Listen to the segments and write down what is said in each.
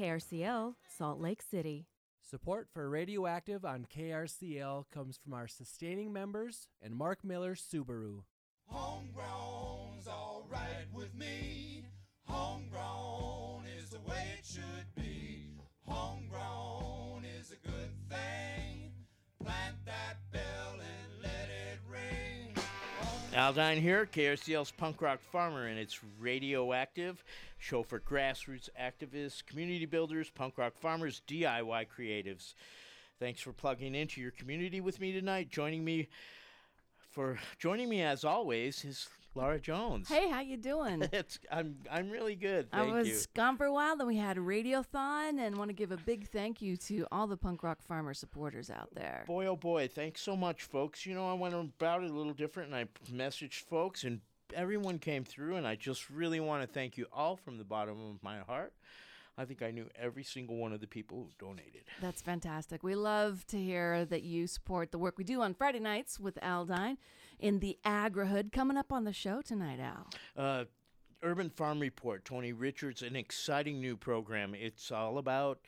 KRCL, Salt Lake City. Support for Radioactive on KRCL comes from our sustaining members and Mark Miller Subaru. Homegrown's alright with me. Homegrown is the way it should be. Homegrown is a good thing. Plant that bell and let it ring. Aldine here, KRCL's punk rock farmer, and it's radioactive. Show for grassroots activists, community builders, punk rock farmers, DIY creatives. Thanks for plugging into your community with me tonight. Joining me for joining me as always is Laura Jones. Hey, how you doing? It's I'm I'm really good. I was you. gone for a while. Then we had a radiothon, and want to give a big thank you to all the punk rock farmer supporters out there. Boy, oh boy, thanks so much, folks. You know, I went about it a little different and I messaged folks, and everyone came through, and I just really want to thank you all from the bottom of my heart. I think I knew every single one of the people who donated. That's fantastic. We love to hear that you support the work we do on Friday nights with Aldine in the Agrihood. Coming up on the show tonight, Al. Uh, Urban Farm Report, Tony Richards, an exciting new program. It's all about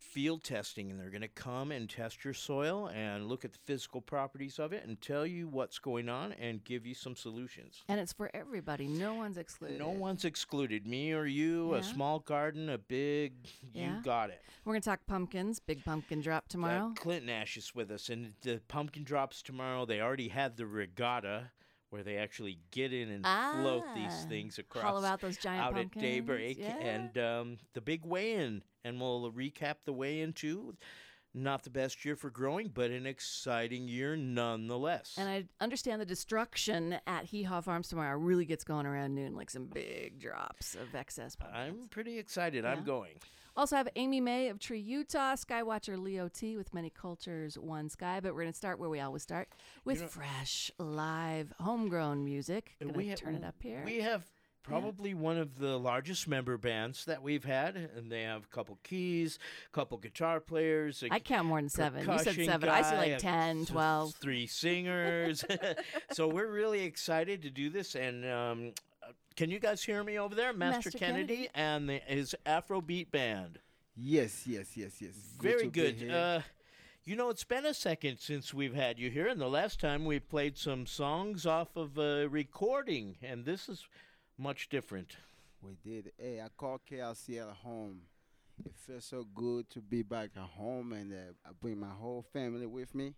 field testing, and they're going to come and test your soil and look at the physical properties of it and tell you what's going on and give you some solutions. And it's for everybody. No one's excluded. No one's excluded. Me or you, Yeah. a small garden, a big, Yeah. you got it. We're going to talk pumpkins. Big pumpkin drop Uh, tomorrow. Clint Nash is with us, and the pumpkin drops tomorrow. They already had the regatta where they actually get in and float these Ah, things across Hollow out those giant out pumpkins. at daybreak, Yeah. and um, the big weigh-in, and we'll recap the weigh-in too. Not the best year for growing, but an exciting year nonetheless. And I understand the destruction at Hee Haw Farms tomorrow really gets going around noon, like some big drops of excess pumpkins. I'm pretty excited. I'm going. Also have Amy May of Tree, Utah, Skywatcher Leo T with many cultures, one sky. But we're going to start where we always start with know- fresh, live, homegrown music. Gonna we ha- turn it up here. We have probably one of the largest member bands that we've had, and they have a couple keys, a couple guitar players. a I count more than seven. You said seven. I see like a- 10, th- 12. Three singers. so we're really excited to do this. And um, can you guys hear me over there? Master, Master Kennedy, Kennedy. and the, his Afrobeat band. Yes, yes, yes, yes. Very to good. Uh, you know, it's been a second since we've had you here, and the last time we played some songs off of a recording, and this is much different. we did. Hey, I call KLCL home. It feels so good to be back at home, and uh, I bring my whole family with me.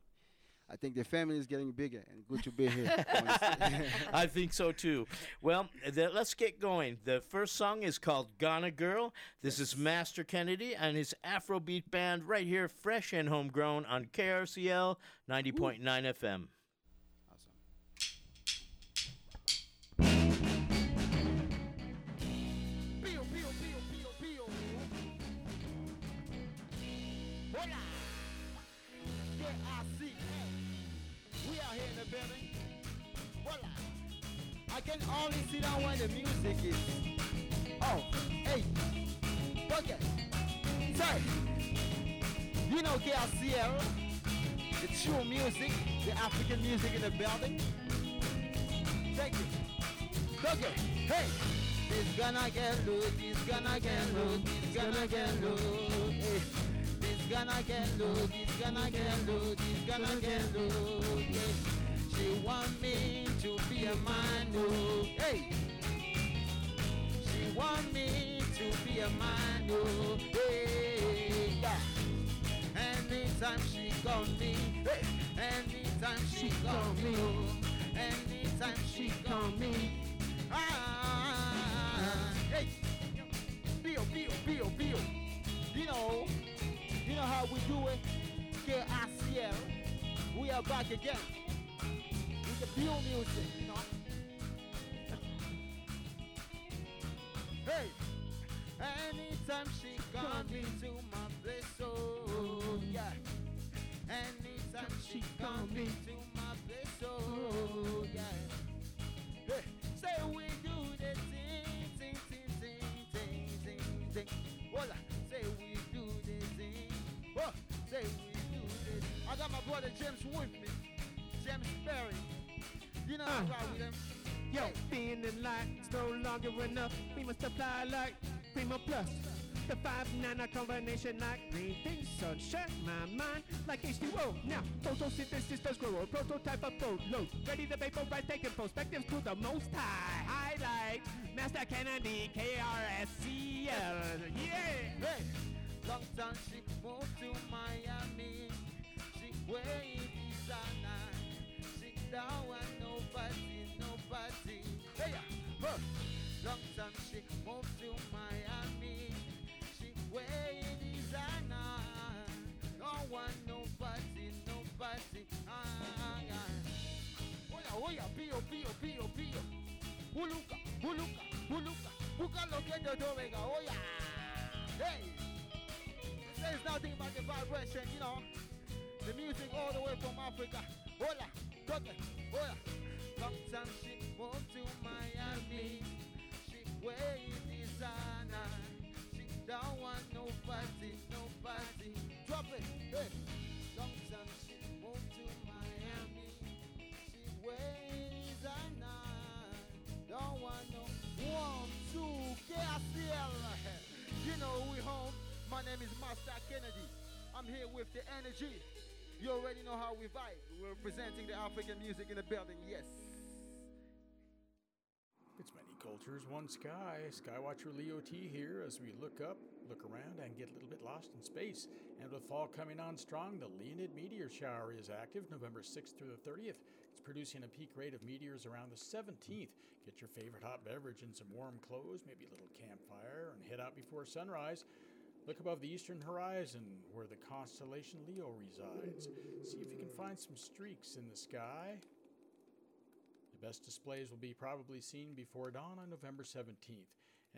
I think the family is getting bigger, and good to be here. I think so too. Well, th- let's get going. The first song is called Ghana Girl. This is Master Kennedy and his Afrobeat band right here, fresh and homegrown on KRCL 90.9 FM. Building. Hola. I can only sit down when the music is. Oh, hey, okay. Sorry. You know KLCL, the true music, the African music in the building. Thank you. Okay, hey. This gonna get low, this gonna get low, this gonna get low. Hey. Gonna get low, this gonna get low, this gonna get low. Yeah. She want me to be a man, oh, hey. She want me to be a man, oh, hey, yeah. Anytime she call me, hey. Anytime she call me, oh. Anytime she call me, ah, hey. Bill, Bill, Bill, Bill. You know, you know how we do it. KICL. We are back again the pure music, know. hey, anytime she comes into my place, oh yeah. Anytime she comes into my place, oh yeah. Hey, say we do the thing, thing, thing, thing, thing, thing, thing. Voila, say we do the thing. Oh, say we do this. I got my brother James with me, James Berry. You know how I ride with him. Yo, being in line is no longer enough. We must apply like Prima Plus. The five nana combination like green things, sunshine, my mind like H2O. Now, photosynthesis does grow a prototype of photo. Ready to vaporize, taking perspectives to the most high. Highlight, Master Kennedy, KRSCL. Yeah! Hey, long time she moved to Miami. She way designer. She don't nobody. Hey, yeah. Huh. Long time she moved to Miami. She way designer. Don't want nobody, nobody. Ah, yeah. Oya, oya, pío, pío, pío, pío. Uluka, uluka, uluka. Busca lo que yo venga, oya. Hey. There's nothing about the vibration, you know. The music all the way from Africa. Hola, toque, hola. Long time she moved to Miami. She way designer. She don't want nobody, nobody. Drop it, hey. Long time she moved to Miami. She way designer. Don't want no one, two, KCL. You know we home. My name is Master Kennedy. I'm here with the energy. You already know how we vibe. We're presenting the African music in the building. Yes. Cultures, one sky. Skywatcher Leo T here as we look up, look around, and get a little bit lost in space. And with fall coming on strong, the Leonid meteor shower is active November 6th through the 30th. It's producing a peak rate of meteors around the 17th. Get your favorite hot beverage and some warm clothes, maybe a little campfire, and head out before sunrise. Look above the eastern horizon where the constellation Leo resides. See if you can find some streaks in the sky. The best displays will be probably seen before dawn on November 17th.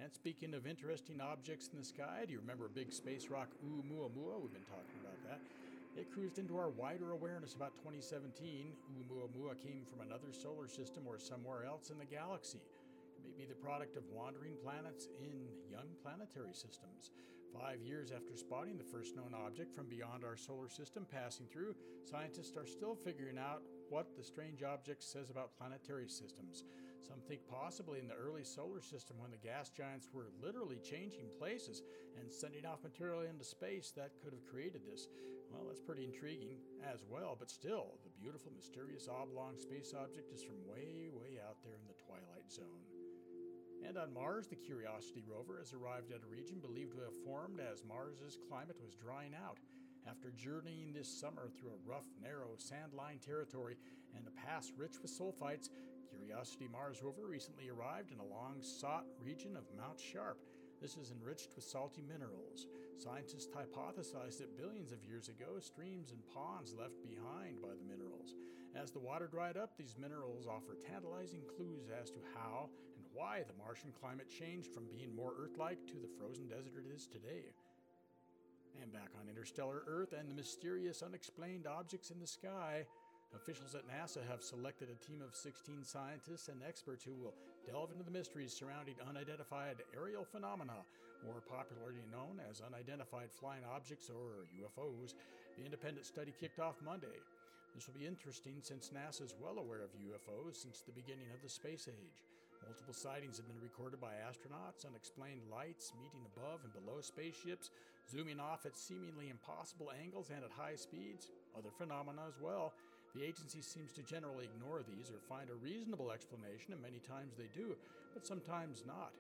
And speaking of interesting objects in the sky, do you remember big space rock Oumuamua? We've been talking about that. It cruised into our wider awareness about 2017. Oumuamua came from another solar system or somewhere else in the galaxy. It may be the product of wandering planets in young planetary systems. Five years after spotting the first known object from beyond our solar system passing through, scientists are still figuring out what the strange object says about planetary systems. Some think possibly in the early solar system when the gas giants were literally changing places and sending off material into space that could have created this. Well, that's pretty intriguing as well, but still, the beautiful, mysterious oblong space object is from way, way out there in the twilight zone. And on Mars, the Curiosity rover has arrived at a region believed to have formed as Mars's climate was drying out. After journeying this summer through a rough, narrow, sand lined territory and a pass rich with sulfites, Curiosity Mars rover recently arrived in a long sought region of Mount Sharp. This is enriched with salty minerals. Scientists hypothesize that billions of years ago, streams and ponds left behind by the minerals. As the water dried up, these minerals offer tantalizing clues as to how and why the Martian climate changed from being more Earth like to the frozen desert it is today. And back on interstellar Earth and the mysterious unexplained objects in the sky, officials at NASA have selected a team of 16 scientists and experts who will delve into the mysteries surrounding unidentified aerial phenomena, more popularly known as unidentified flying objects or UFOs. The independent study kicked off Monday. This will be interesting since NASA is well aware of UFOs since the beginning of the space age. Multiple sightings have been recorded by astronauts, unexplained lights meeting above and below spaceships, zooming off at seemingly impossible angles and at high speeds. Other phenomena as well. The agency seems to generally ignore these or find a reasonable explanation, and many times they do, but sometimes not.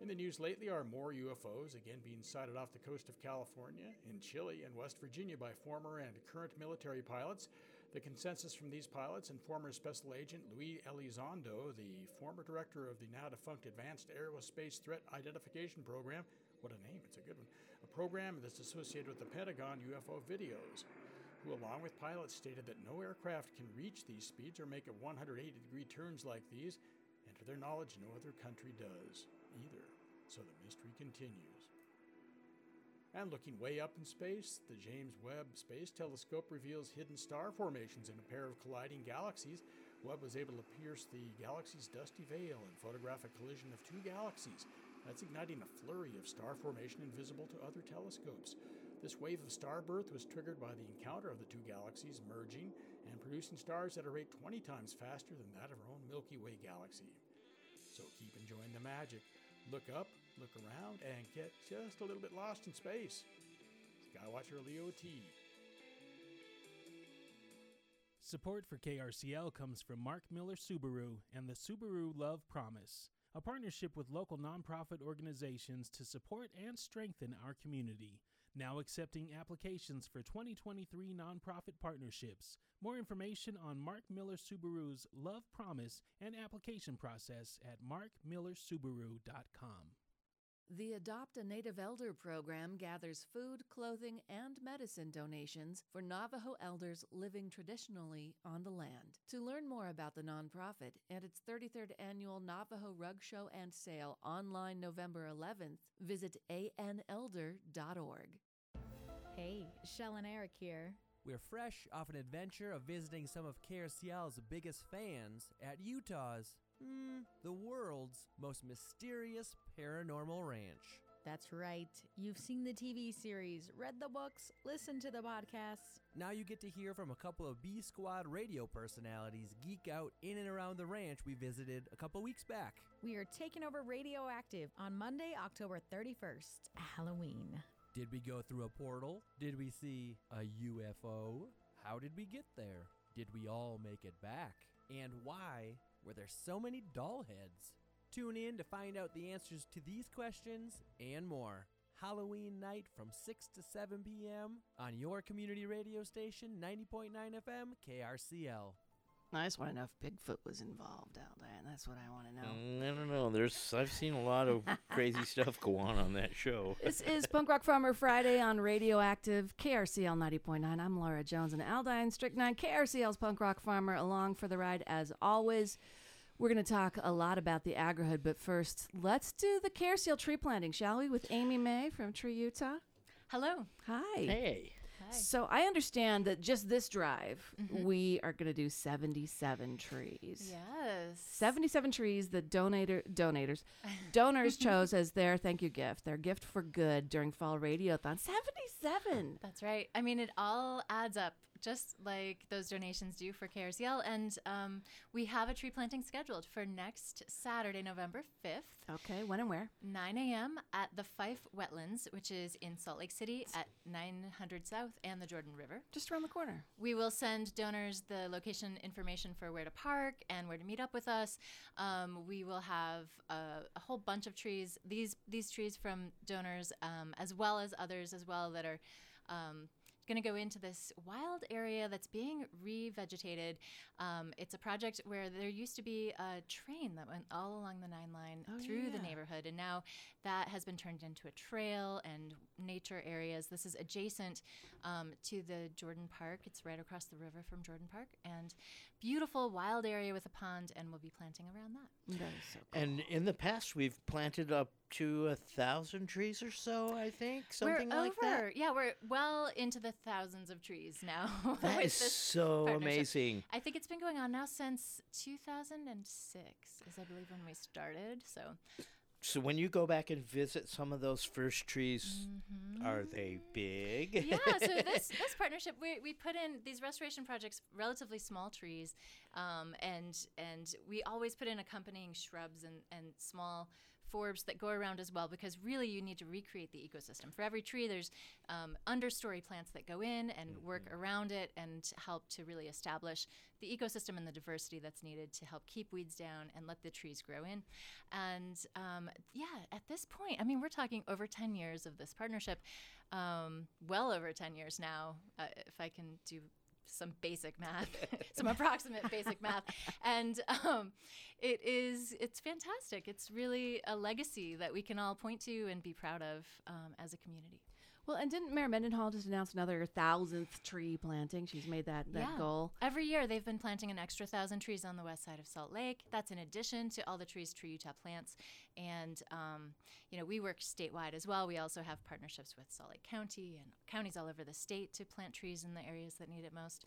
In the news lately are more UFOs, again being sighted off the coast of California, in Chile, and West Virginia by former and current military pilots. The consensus from these pilots and former Special Agent Luis Elizondo, the former director of the now defunct Advanced Aerospace Threat Identification Program, what a name, it's a good one, a program that's associated with the Pentagon UFO videos, who, along with pilots, stated that no aircraft can reach these speeds or make a 180 degree turns like these, and to their knowledge, no other country does either. So the mystery continues. And looking way up in space, the James Webb Space Telescope reveals hidden star formations in a pair of colliding galaxies. Webb was able to pierce the galaxy's dusty veil and photograph a collision of two galaxies. That's igniting a flurry of star formation invisible to other telescopes. This wave of star birth was triggered by the encounter of the two galaxies merging and producing stars at a rate 20 times faster than that of our own Milky Way galaxy. So keep enjoying the magic. Look up, look around, and get just a little bit lost in space. Got to Skywatcher Leo T. Support for KRCL comes from Mark Miller Subaru and the Subaru Love Promise, a partnership with local nonprofit organizations to support and strengthen our community. Now accepting applications for 2023 nonprofit partnerships. More information on Mark Miller Subaru's Love Promise and application process at markmillersubaru.com. The Adopt a Native Elder program gathers food, clothing, and medicine donations for Navajo elders living traditionally on the land. To learn more about the nonprofit and its 33rd annual Navajo Rug Show and Sale online November 11th, visit anelder.org. Hey, Shell and Eric here. We're fresh off an adventure of visiting some of KRCL's biggest fans at Utah's, hmm, the world's most mysterious paranormal ranch. That's right. You've seen the TV series, read the books, listened to the podcasts. Now you get to hear from a couple of B Squad radio personalities geek out in and around the ranch we visited a couple weeks back. We are taking over Radioactive on Monday, October 31st, Halloween. Did we go through a portal? Did we see a UFO? How did we get there? Did we all make it back? And why were there so many doll heads? Tune in to find out the answers to these questions and more. Halloween night from 6 to 7 p.m. on your community radio station 90.9 FM KRCL. I just want to know if Bigfoot was involved, Aldan. That's what I want to know. Mm, I don't know. There's I've seen a lot of crazy stuff go on on that show. This is Punk Rock Farmer Friday on Radioactive KRCL 90.9. I'm Laura Jones and Aldine Strychnine, KRCL's Punk Rock Farmer, along for the ride as always. We're going to talk a lot about the Agrihood, but first, let's do the KRCL tree planting, shall we, with Amy May from Tree Utah. Hello. Hi. Hey. So I understand that just this drive, mm-hmm. we are going to do 77 trees. Yes. 77 trees that donator donators donors chose as their thank you gift, their gift for good during fall radiothon. 77. That's right. I mean, it all adds up, just like those donations do for KRCL. And um, we have a tree planting scheduled for next Saturday, November 5th, Okay, when and where? 9 a.m. at the Fife Wetlands, which is in Salt Lake City at 900 South and the Jordan River. Just around the corner. We will send donors the location information for where to park and where to meet up with us. Um, we will have a, a whole bunch of trees. These these trees from donors, um, as well as others as well, that are. Going to go into this wild area that's being revegetated. Um, it's a project where there used to be a train that went all along the Nine Line Oh, through the neighborhood, and now that has been turned into a trail and nature areas. This is adjacent um, to the Jordan Park. It's right across the river from Jordan Park, and beautiful wild area with a pond, and we'll be planting around that. That is so cool. And in the past, we've planted up to a thousand trees or so. I think something we're like that. over, yeah, we're well into the thousands of trees now. That with is this so amazing. I think it's been going on now since 2006, is I believe when we started. So So when you go back and visit some of those first trees, are they big? Mm-hmm. yeah so this this partnership we, we put in these restoration projects relatively small trees um, and and we always put in accompanying shrubs and, and small forbs that go around as well because really you need to recreate the ecosystem. For every tree there's um, understory plants that go in and work around it and help to really establish the ecosystem and the diversity that's needed to help keep weeds down and let the trees grow in. And um, yeah at this point i mean we're talking over 10 years of this partnership um, well over 10 years now, uh, if I can do some basic math, some approximate basic math. And um, it is, it's fantastic. It's really a legacy that we can all point to and be proud of um, as a community. Well, and didn't Mayor Mendenhall just announce another thousandth tree planting? She's made that, that Yeah. goal. Every year, they've been planting an extra thousand trees on the west side of Salt Lake. That's in addition to all the trees Tree Utah plants. And, um, you know, we work statewide as well. We also have partnerships with Salt Lake County and counties all over the state to plant trees in the areas that need it most.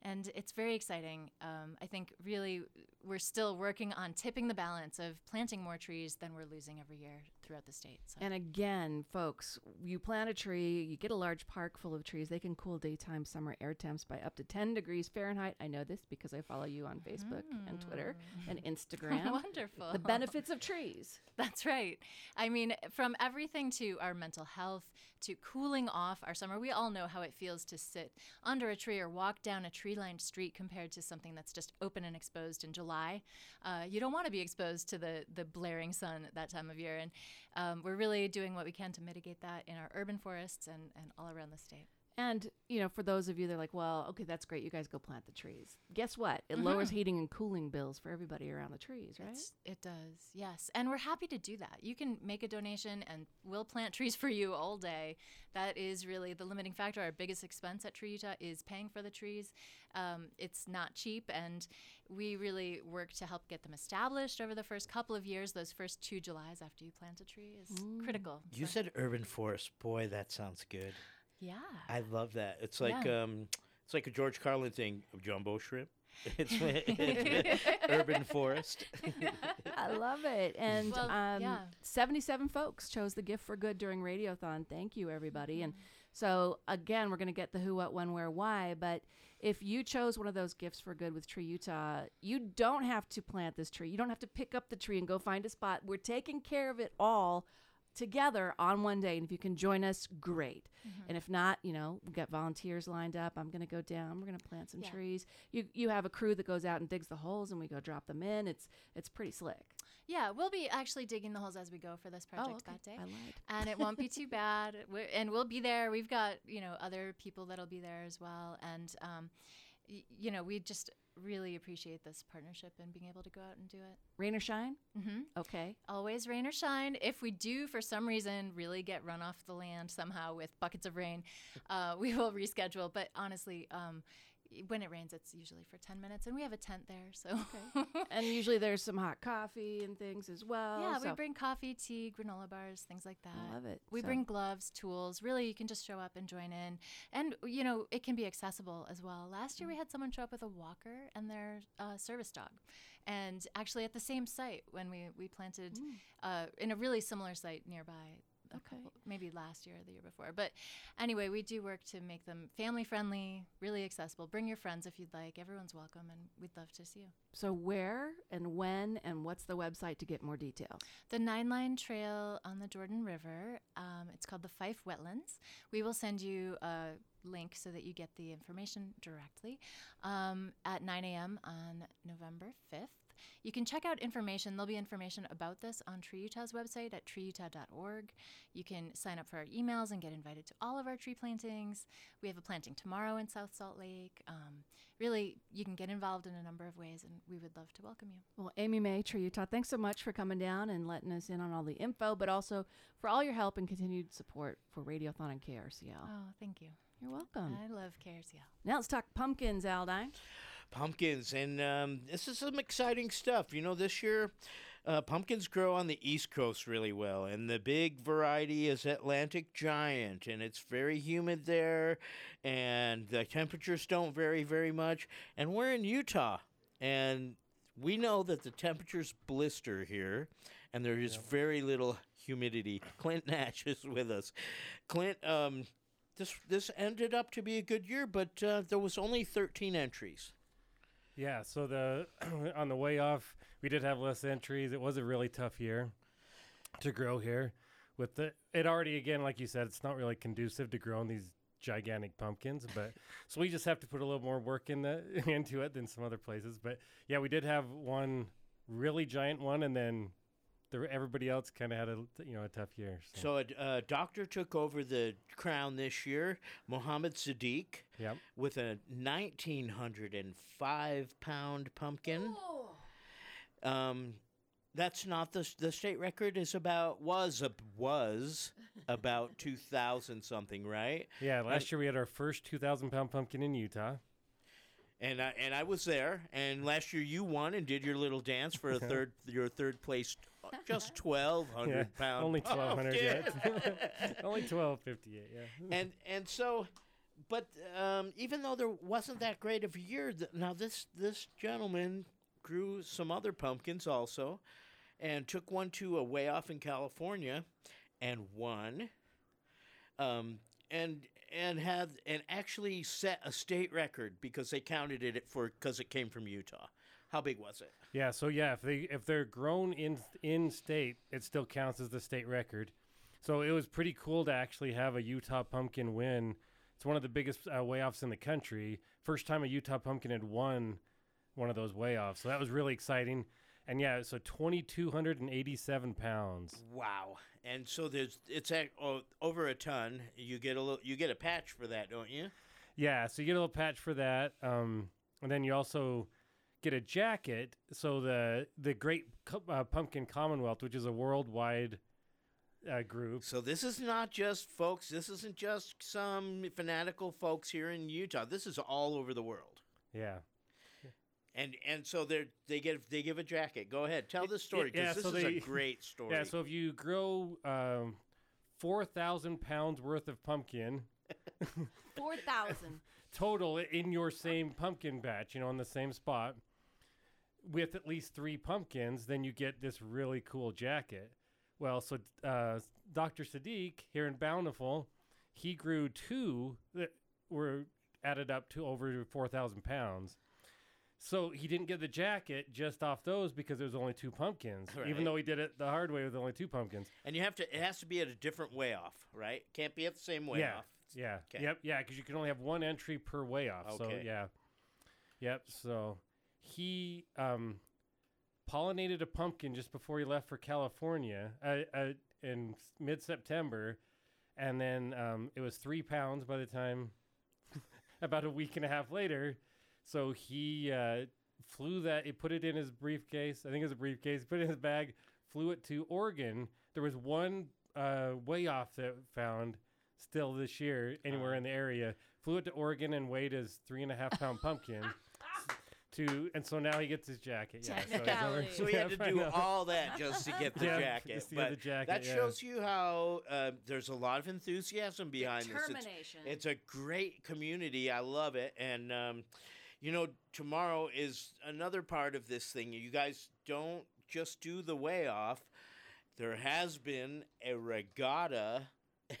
And it's very exciting. Um, I think really we're still working on tipping the balance of planting more trees than we're losing every year throughout the state. So. And again, folks, you plant a tree, you get a large park full of trees. They can cool daytime summer air temps by up to 10 degrees Fahrenheit. I know this because I follow you on Facebook and Twitter and Instagram. Wonderful. The benefits of trees. That's right. I mean, from everything to our mental health to cooling off our summer, we all know how it feels to sit under a tree or walk down a tree lined street compared to something that's just open and exposed in July. Uh, you don't want to be exposed to the, the blaring sun at that time of year. And um, we're really doing what we can to mitigate that in our urban forests and, and all around the state. And, you know, for those of you that are like, well, okay, that's great. You guys go plant the trees. Guess what? It lowers heating and cooling bills for everybody around the trees, right? It's- it does, yes. And we're happy to do that. You can make a donation and we'll plant trees for you all day. That is really the limiting factor. Our biggest expense at Tree Utah is paying for the trees. Um, it's not cheap, and we really work to help get them established over the first couple of years. Those first two Julys after you plant a tree is critical. You for- said urban forest. Boy, that sounds good. Yeah. I love that. It's like Yeah. um, it's like a George Carlin thing of jumbo shrimp. It's, it's urban forest. I love it. And Well, um, yeah. 77 folks chose the gift for good during Radiothon. Thank you, everybody. And Mm-hmm. so, again, we're going to get the who, what, when, where, why. But if you chose one of those gifts for good with Tree Utah, you don't have to plant this tree. You don't have to pick up the tree and go find a spot. We're taking care of it all together on one day. And if you can join us, great. Mm-hmm. And if not, you know, we've got volunteers lined up. I'm going to go down. We're going to plant some Yeah. trees. You you have a crew that goes out and digs the holes, and we go drop them in. It's it's pretty slick. Yeah, we'll be actually digging the holes as we go for this project Oh, okay. that day. I lied. and it won't be too bad. We're, and we'll be there. We've got you know other people that'll be there as well, and um, y- you know we just really appreciate this partnership and being able to go out and do it. Rain or shine? Mm-hmm. Okay. Always rain or shine. If we do, for some reason, really get run off the land somehow with buckets of rain, uh, we will reschedule. But honestly, um, when it rains, it's usually for 10 minutes, and we have a tent there. So, and usually there's some hot coffee and things as well. yeah, we bring coffee, tea, granola bars, things like that. I love it. We So- bring gloves, tools. Really, you can just show up and join in. And, you know, it can be accessible as well. Last year, we had someone show up with a walker and their uh, service dog. And actually, at the same site when we, we planted uh, in a really similar site nearby. Okay. couple, maybe last year or the year before. But anyway, we do work to make them family friendly, really accessible. Bring your friends if you'd like. Everyone's welcome, and we'd love to see you. So where and when and what's the website to get more details? The Nine Line Trail on the Jordan River. Um, it's called the Fife Wetlands. We will send you a link so that you get the information directly um, at 9 a.m. on November 5th. You can check out information. There'll be information about this on Tree Utah's website at treeutah.org. You can sign up for our emails and get invited to all of our tree plantings. We have a planting tomorrow in South Salt Lake. Um, really, you can get involved in a number of ways, and we would love to welcome you. Well, Amy May, Tree Utah, thanks so much for coming down and letting us in on all the info, but also for all your help and continued support for Radiothon and KRCL. Oh, thank you. You're welcome. I love KRCL. Now let's talk pumpkins, Aldine. Pumpkins and um, this is some exciting stuff. You know this year uh, pumpkins grow on the east coast really well and the big variety is atlantic giant and it's very humid there and the temperatures don't vary very much and we're in utah and we know that the temperatures blister here and there is very little humidity. Clint Nash is with us. Clint um, this this ended up to be a good year but uh, there was only 13 entries Yeah, so the on the weigh off, we did have less entries. It was a really tough year to grow here. With the it already again, like you said, it's not really conducive to growing these gigantic pumpkins. But so we just have to put a little more work in the into it than some other places. But yeah, we did have one really giant one, and then the, everybody else kind of had a you know a tough year. So, So a uh, doctor took over the crown this year, Mohammed Sadiq, Yep. with a 1,905 pound pumpkin. Um, that's not the the state record. Is about was a, was about 2,000 something, right? yeah, last year we had our first two thousand pound pumpkin in Utah. And I, and I was there. And last year you won and did your little dance for a third your third place, uh, just 1,200 Yeah, pound. only twelve hundred pumpkin. yet. only twelve fifty eight. Yeah. and and so but um, even though there wasn't that great of a year th- now this this gentleman grew some other pumpkins also and took one to a weigh off in California, and won. Um, and and had and actually set a state record because they counted it for because it came from Utah. How big was it? Yeah, so yeah, if they if they're grown in in state, it still counts as the state record. So it was pretty cool to actually have a Utah pumpkin win. It's one of the biggest uh, weigh offs in the country. First time a Utah pumpkin had won one of those weigh offs. So that was really exciting. And yeah, so 2,287 pounds. Wow! And so there's it's at, oh, over a ton. You get a little you get a patch for that, don't you? Yeah, so you get a little patch for that. Um, and then you also get a jacket. So the the Great uh, Pumpkin Commonwealth, which is a worldwide uh, group. So this is not just folks. This isn't just some fanatical folks here in Utah. This is all over the world. Yeah. And and so they they get they give a jacket. Go ahead, tell the story because this so is they- a great story. Yeah, so if you grow um, 4,000 pounds worth of pumpkin Four thousand. total in your same pumpkin batch, you know, in the same spot, with at least three pumpkins, then you get this really cool jacket. Well, so uh, Dr. Sadiq here in Bountiful, he grew two that were added up to over 4,000 pounds. So he didn't get the jacket just off those because there was only two pumpkins, Right. even though he did it the hard way with only two pumpkins. and you have to it has to be at a different weigh off, right? Can't be at the same weigh yeah, off. Yeah. 'Kay. Yep. Yeah, because you can only have one entry per weigh off. So yeah. Yep. So he um, pollinated a pumpkin just before he left for California uh, uh, in mid September, and then um, it was three pounds by the time about a week and a half later. So he uh, flew that. He put it in his briefcase. I think it was a briefcase. Put it in his bag. Flew it to Oregon. There was one uh, weigh off that found still this year anywhere in the area. Flew it to Oregon and weighed his three and a half pound pumpkin. To and so now he gets his jacket. Yeah, so, he's over- Technicality. So he had to do know. all that just to get the Yeah, jacket. just to get but the jacket, that yeah. shows you how uh, there's a lot of enthusiasm behind this. It's- Determination. It's a great community. I love it. And, um, you know, tomorrow is another part of this thing. You guys don't just do the weigh off. There has been a regatta.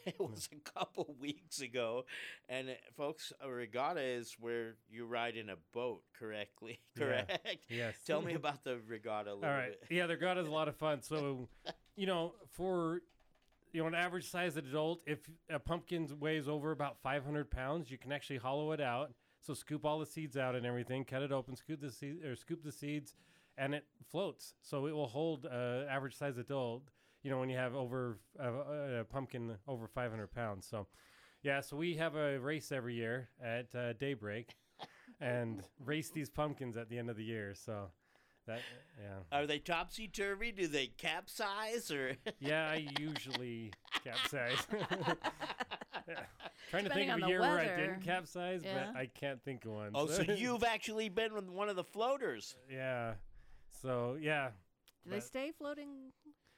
It was a couple weeks ago. And, uh, folks, a regatta is where you ride in a boat correctly. Yeah. Correct? Yes. Tell me about the regatta a little All right. bit. Yeah, the regatta is a lot of fun. So, you know, for you know an average sized adult, if a pumpkin weighs over about 500 pounds, you can actually hollow it out. So scoop all the seeds out and everything, cut it open, scoop the seeds or scoop the seeds, and it floats. So it will hold uh, average sized adult. You know, when you have over uh, a pumpkin over 500 pounds. So, yeah. So we have a race every year at uh, daybreak, and race these pumpkins at the end of the year. So. That yeah. Are they topsy turvy? Do they capsize or? Yeah, I usually capsize. Yeah. Trying to think of a the year where I didn't capsize, Yeah. but I can't think of one. oh, so you've actually been with one of the floaters. yeah. So yeah, Do they stay floating?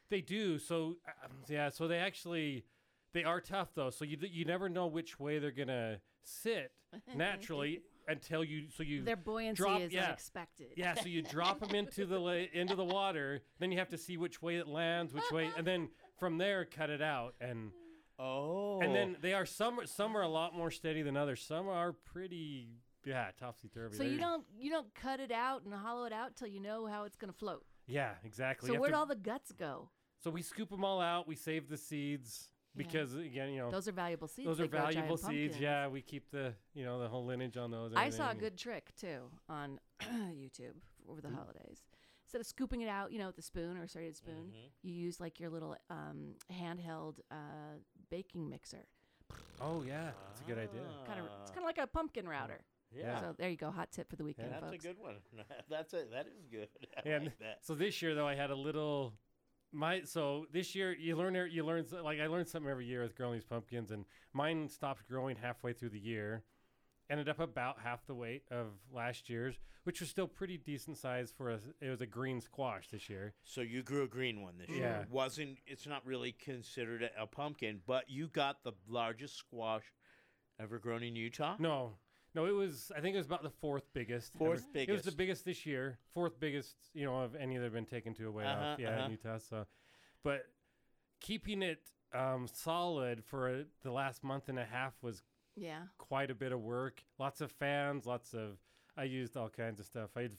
they do. So um, yeah, so they actually they are tough though. So you you never know which way they're gonna sit naturally until you so you Their buoyancy drop- is yeah. unexpected. Yeah, so you drop them into the la- into the water, then you have to see which way it lands, which way, and then from there cut it out, and Oh. and then oh. they are some some are a lot more steady than others. Some are pretty yeah topsy turvy. So you don't you don't cut it out and hollow it out till you know how it's going to float. yeah exactly. So where'd to- all the guts go? so we scoop them all out. We save the seeds Yeah. because again you know Those are valuable seeds. those are grow valuable seeds. pumpkins. Yeah, we keep the you know the whole lineage on those. and I saw a good trick too on YouTube over the mm. holidays. Instead of scooping it out, you know, with a spoon or a serrated spoon, you use like your little um, handheld uh, baking mixer. Oh yeah, that's a good idea. Kind of, it's kind of like a pumpkin router. Yeah. So there you go, hot tip for the weekend, That's folks. a good one. That's a that is good. I and like that. so this year though i had a little my so this year you learn er- you learn like i learn something every year with growing these pumpkins and mine stopped growing halfway through the year ended up about half the weight of last year's which was still pretty decent size for us it was a green squash this year So you grew a green one this Yeah. year. Wasn't it's not really considered a, a pumpkin, but you got the largest squash ever grown in Utah. no No, it was. I think it was about the fourth biggest. ever. Fourth It was the biggest. biggest this year. Fourth biggest, you know, of any that have been taken to a weigh Uh-huh, off. Yeah, uh-huh. in Utah. So, but keeping it um, solid for the last month and a half was Yeah. quite a bit of work. Lots of fans. Lots of. I used all kinds of stuff. I had f-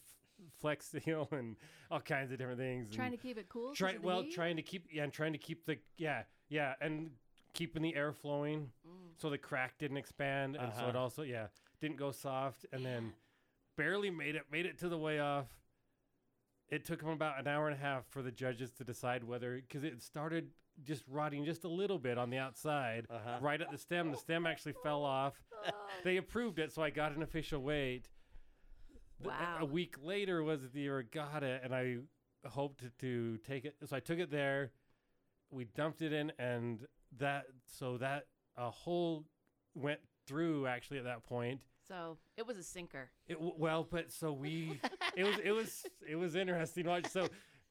flex seal and all kinds of different things. Trying and to keep it cool Try, well, heat? trying to keep yeah, and trying to keep the yeah yeah and keeping the air flowing Mm. so the crack didn't expand and so it Uh-huh. also yeah didn't go soft and then barely made it made it to the weigh off. It took them about an hour and a half for the judges to decide whether because it started just rotting just a little bit on the outside Uh-huh. right at the stem. The stem actually fell off. They approved it, so I got an official weight. Th- a- Wow. A week later was the regatta, and I hoped to, to take it. So I took it there. We dumped it in, and that so that a hole went through actually at that point. So it was a sinker. It, well, but so we it was it was it was interesting. Watch so.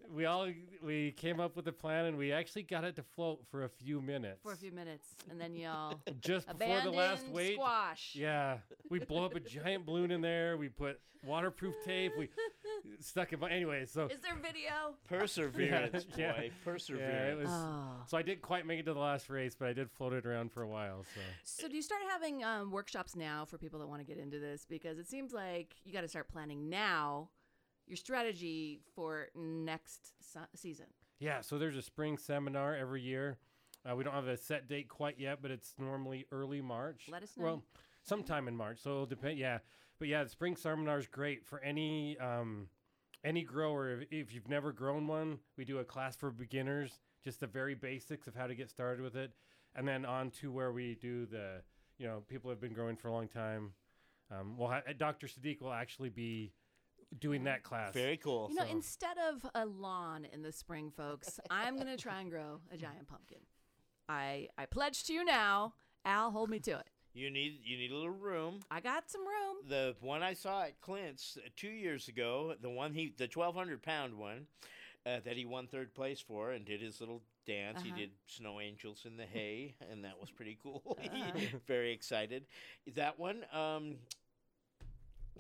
We all we came up with a plan and we actually got it to float for a few minutes. for a few minutes, and then y'all just before the last abandoned wait. squash. Yeah, we blow up a giant balloon in there. We put waterproof tape. We stuck it. Anyway, so Is there video? Perseverance, yeah, boy. Yeah, it Perseverance. was. Oh. So I didn't quite make it to the last race, but I did float it around for a while. So So do you start having um, workshops now for people that want to get into this? Because it seems like you got to start planning now your strategy for next se- season. yeah, so there's a spring seminar every year. Uh, we don't have a set date quite yet, but it's normally early March. Let us know. Well, sometime in March. So it'll depend. Yeah, but yeah, the spring seminar is great for any um, any grower. If, if you've never grown one, we do a class for beginners, just the very basics of how to get started with it, and then on to where we do the you know people have been growing for a long time. Um, well, ha- Dr. Sadiq will actually be doing that class. Very cool. You know, So- instead of a lawn in the spring, folks, I'm going to try and grow a giant pumpkin. I I pledge to you now, Al, hold me to it. You need you need a little room. I got some room. The one I saw at Clint's uh, two years ago, the one he the twelve hundred pound one uh, that he won third place for and did his little dance. He Uh-huh. did snow angels in the hay, and that was pretty cool. Uh-huh. Very excited. That one. Um,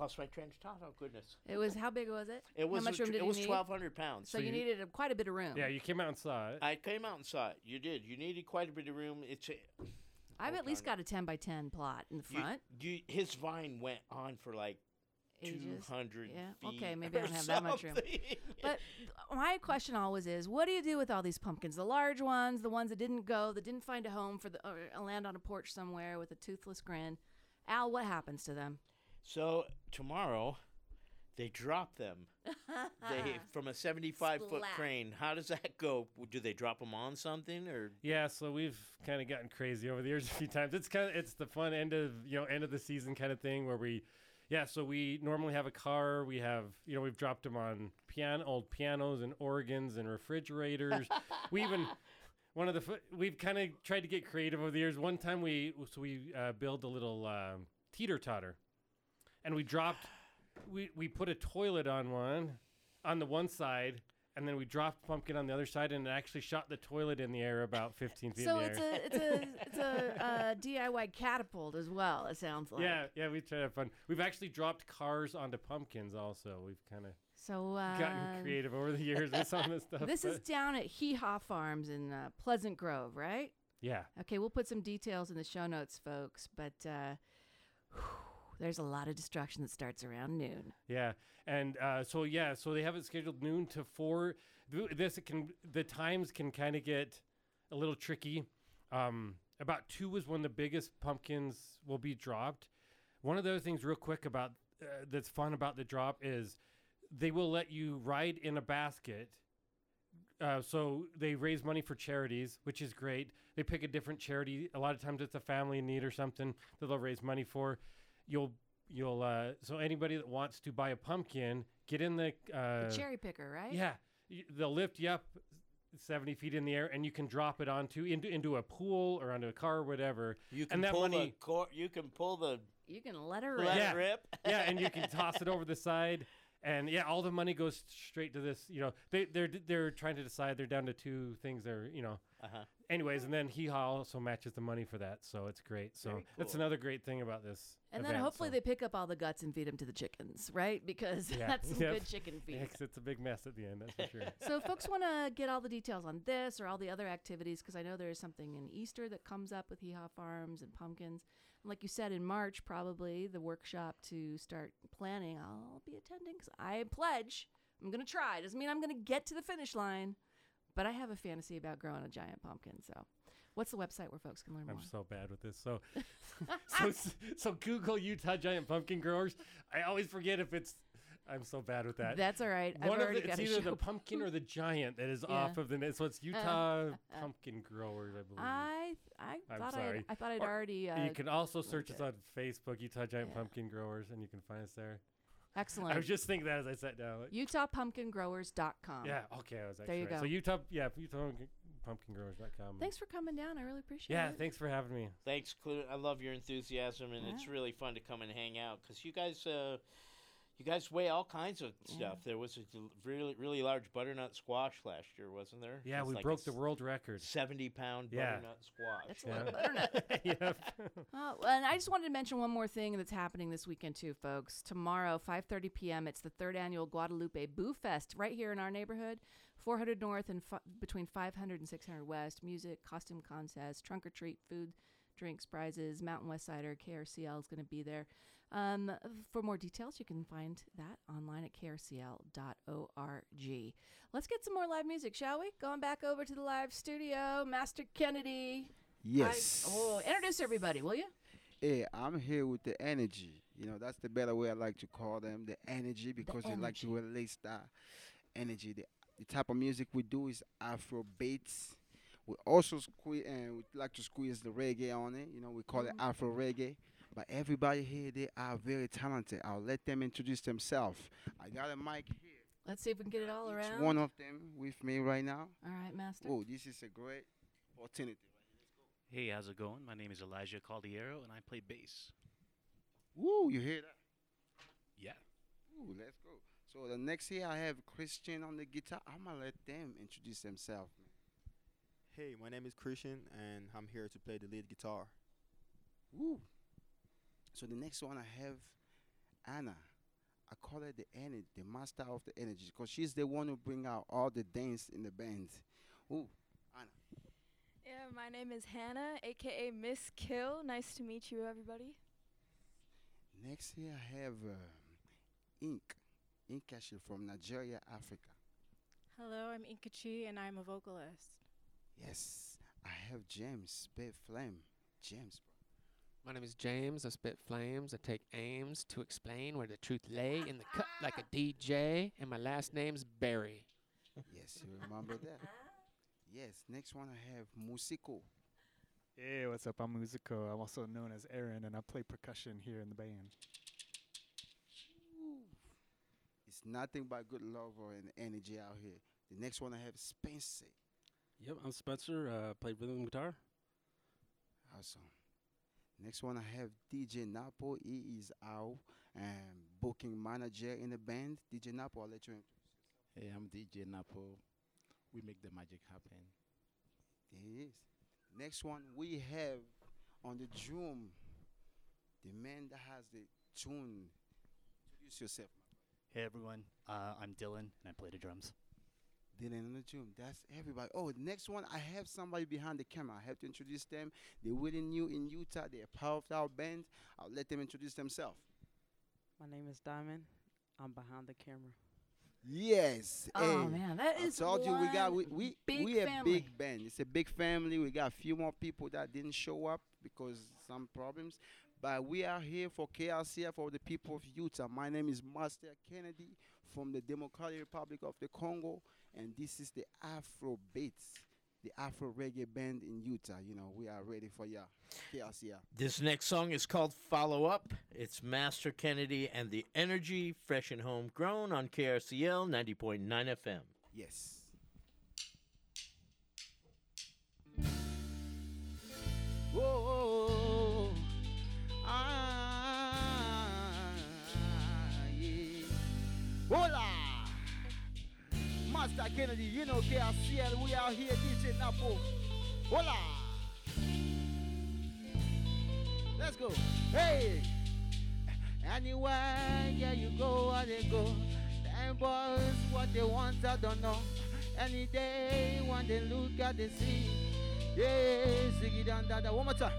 Lost my train of thought. Oh goodness! It was how big was it? It was how much a room tr- did it was need? twelve hundred pounds. So, you, needed a, quite a bit of room. Yeah, you came out and saw it. I came out and saw it. You did. You needed quite a bit of room. It's a, I've oh, at least Hold got a 10 by 10 plot in the front. You, his vine went on for like two hundred. Ages. hundred. Yeah. Okay, maybe I don't have that much room. But my question always is, what do you do with all these pumpkins? The large ones, the ones that didn't go, that didn't find a home for the or land on a porch somewhere with a toothless grin. Al, what happens to them? So tomorrow, they drop them. they from a seventy-five foot Splat. crane. How does that go? Do they drop them on something or? Yeah, so we've kind of gotten crazy over the years a few times. It's kind of it's the fun end of you know end of the season kind of thing where we, yeah. So we normally have a car. We have you know we've dropped them on piano old pianos and organs and refrigerators. we even one of the fo- we've kind of tried to get creative over the years. One time we so we uh, build a little um, teeter totter, and we dropped we we put a toilet on one on the one side. And then we dropped pumpkin on the other side, and it actually shot the toilet in the air about 15 feet So in the it's air. a it's a it's a uh, DIY catapult as well. It sounds like. Yeah, yeah, we try to have fun. We've actually dropped cars onto pumpkins. Also, we've kind of So uh, gotten creative over the years with some of this stuff. This is down at Hee Haw Farms in uh, Pleasant Grove, right? yeah, Okay, we'll put some details in the show notes, folks. But uh, whew, there's a lot of destruction that starts around noon. yeah, and uh, so yeah, so they have it scheduled noon to four. This can the times can kind of get a little tricky. Um, about two is when the biggest pumpkins will be dropped. One of the other things, real quick, about uh, that's fun about the drop is they will let you ride in a basket. Uh, so they raise money for charities, which is great. They pick a different charity. A lot of times it's a family in need or something that they'll raise money for. You'll you'll uh, so anybody that wants to buy a pumpkin, get in the uh, the cherry picker, right? yeah, they'll lift you up seventy feet in the air, and you can drop it onto into into a pool or onto a car or whatever. You can and that pull money, the cor- You can pull the. You can let her Let rip. it Yeah. rip. yeah, and you can toss it over the side, and yeah, all the money goes straight to this. You know, they they're they're trying to decide. They're down to two things. They're you know Uh-huh. Anyways, and then Hee Haw also matches the money for that, so it's great. So Very that's another great thing about this. And then hopefully so- they pick up all the guts and feed them to the chickens, right? Because Yeah. that's some Yep. good chicken feed. Yeah, 'cause it's a big mess at the end, that's for sure. so if folks want to get all the details on this or all the other activities, because I know there is something in Easter that comes up with Hee Haw Farms and pumpkins. Like you said, in March, probably the workshop to start planning, I'll be attending because I pledge. I'm going to try. Doesn't mean I'm going to get to the finish line, but I have a fantasy about growing a giant pumpkin. So what's the website where folks can learn more I'm so bad with this. So, so, so Google Utah giant pumpkin growers. I always forget if it's. I'm so bad with that. That's all right. I've One of the, it's a either the pumpkin or the giant that is Yeah. off of the. net. So it's Utah pumpkin growers, I believe. I I I'm thought sorry. I'd, I thought I'd Or already. Uh, you can also search us on Facebook, Utah Giant Pumpkin Growers, and you can find us there. Excellent. I was just thinking that as I sat down. like- UtahPumpkinGrowers.com. yeah, okay, I was actually There you right. go. So Utah, yeah, UtahPumpkinGrowers.com. Thanks for coming down. I really appreciate Yeah, it. Yeah. Thanks for having me. Thanks, Clu. I love your enthusiasm, and it's really fun to come and hang out because you guys, uh, you guys weigh all kinds of stuff. There was a really, really large butternut squash last year, wasn't there? Yeah, we like broke the world record. Seventy-pound Yeah. butternut squash. That's a lot of butternut. yep. Oh, well, and I just wanted to mention one more thing that's happening this weekend too, folks. Tomorrow, 5:30 p.m. It's the third annual Guadalupe Boo Fest right here in our neighborhood, 400 North and fi- between 500 and 600 West. Music, costume contest, trunk or treat, food, drinks, prizes. Mountain West Cider, KRCL is going to be there. Um, for more details, you can find that online at krcl.org. Let's get some more live music, shall we? Going back over to the live studio, Master Kennedy. Yes. I- oh, introduce everybody, will you? Hey, I'm here with the energy. You know, that's the better way I like to call them, the energy, because they like to release that energy. The, the type of music we do is Afro beats. We also squeeze and we like to squeeze the reggae on it. You know, we call it Afro reggae. But everybody here, they are very talented. I'll let them introduce themselves. I got a mic here. Let's see if we can get it all Each around. one of them with me right now. All right, Master. Oh, this is a great opportunity. Hey, how's it going? My name is Elijah Caldiero, and I play bass. Woo, you hear that? Yeah. Ooh, let's go. So the next here I have Christian on the guitar. I'm gonna let them introduce themselves. Hey, my name is Christian, and I'm here to play the lead guitar. Woo. So the next one I have Anna. I call her the energy, the master of the energy, because she's the one who bring out all the dance in the band. Ooh, Anna. Yeah, my name is Hannah, aka Miss Kill. Nice to meet you, everybody. Next here I have um, Ink. Ink actually from Nigeria, Africa. Hello, I'm Inkachi and I'm a vocalist. Yes, I have James, Spit Flame. James, My name is James. I spit flames. I take aims to explain where the truth lay in the cut like a DJ. And my last name's Barry. Yes, you remember that. Yes, next one I have Musico. Hey, what's up? I'm Musico. I'm also known as Aaron, and I play percussion here in the band. It's nothing but good love and energy out here. The next one I have is Spencer. Yep, I'm Spencer. Uh, play rhythm guitar. Awesome. Next one I have DJ Napo. He is our um, booking manager in the band. DJ Napo, I'll let you introduce. Hey, I'm DJ Napo. We make the magic happen. There he is. Next one we have on the drum, the man that has the tune. Introduce yourself. Hey everyone, uh, I'm Dylan and I play the drums. Dylan on the drum. That's everybody. Oh, next one, I have somebody behind the camera. I have to introduce them. They're really new in Utah. They're part of our band. I'll let them introduce themselves. My name is Diamond. I'm behind the camera. Yes. Oh, hey, man, that I is told you we got we we, we a big band. It's a big family. We got a few more people that didn't show up because some problems. But we are here for KRCF for the people of Utah. My name is Master Kennedy from the Democratic Republic of the Congo, and this is the Afro Beats, the Afro Reggae band in Utah. You know, we are ready for ya. KRCF. This next song is called Follow Up. It's Master Kennedy and the Energy, fresh and homegrown on KRCL 90.9 FM. Yes. Whoa, Hola, Master Kennedy, you know KRCL, we are here, DJ Napo. Hola. Let's go. Hey. Anywhere, yeah, you go, where they go. Them boys, what they want, I don't know. Any day, when they look at the sea. Yeah, it down, down. One more time.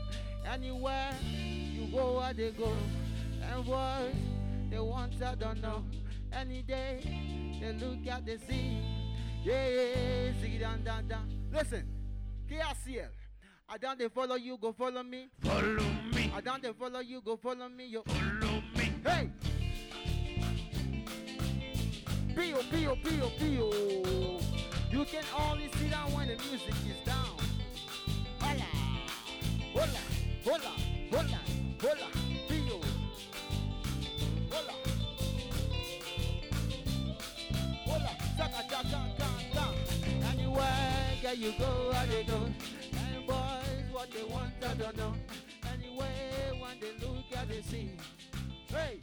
Anywhere, you go, where they go. Them boys, they want, I don't know. Any day, they look at the sea. Yeah, it down, down, down. Listen, KRCL. I don't they follow you, go follow me. Follow me. I don't they follow you, go follow me. Yo. Follow me. Hey. Pio, pio, pio, pio. You can only sit down when the music is down. Hola, hola, hola, hola, hola, Yeah, you go, where they go. And boys, what they want, I don't know. Anyway, when they look at the sea. Hey!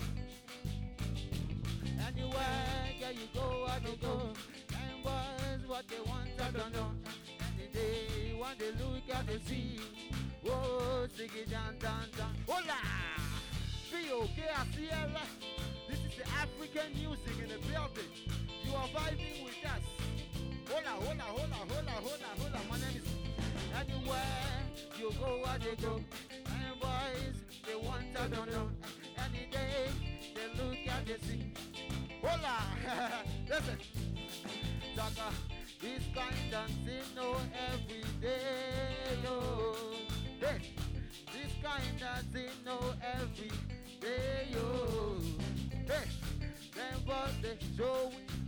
Anywhere, yeah, you go, where they go. And boys, what they want, I don't know. Any day, when they look at the sea. Whoa, sing it down, down, down. Hola! Fio, This is the African music in the building. You are vibing with us. Hola, hola, hola, hola, hola, hola. My name is Anywhere you go, where they go. And boys, they want, I know. Any day, they look at the sea. Hola! Listen. Taka, this kind dancing, no, every day, yo. Hey, this kind dancing, no, every day, yo. Hey, them boys, they showing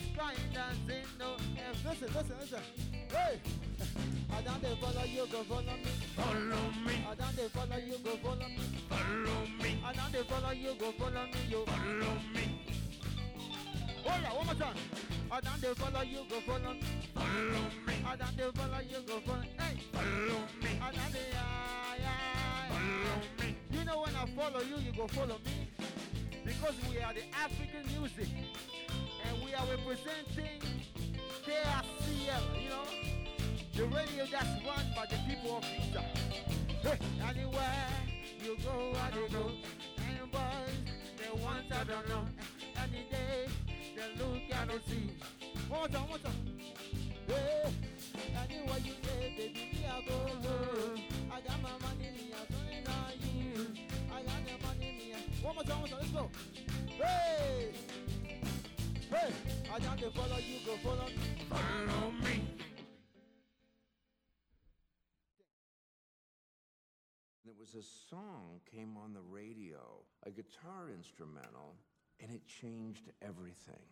this kind dancing no every. Listen, listen, listen. Hey. I don't they follow you, go follow me. Follow me. I don't they follow you, go follow me. Follow me. I don't they follow you, go follow me, yo. Follow me. Hola, one more time. I don't they follow you, go follow me. Follow me. I don't they follow you, go follow Hey. Follow me. I don't they, ah, yeah. Follow me. You know when I follow you, you go follow me. Because we are the African music. We are representing KRCL, you know. The radio that's run by the people of Utah. Anywhere you go, I they go. And boys, they want, I don't know. Any day, they look and they see. One more time, one more time. Hey, I got to follow you, go follow. Follow me. There was a song came on the radio, a guitar instrumental, and it changed everything.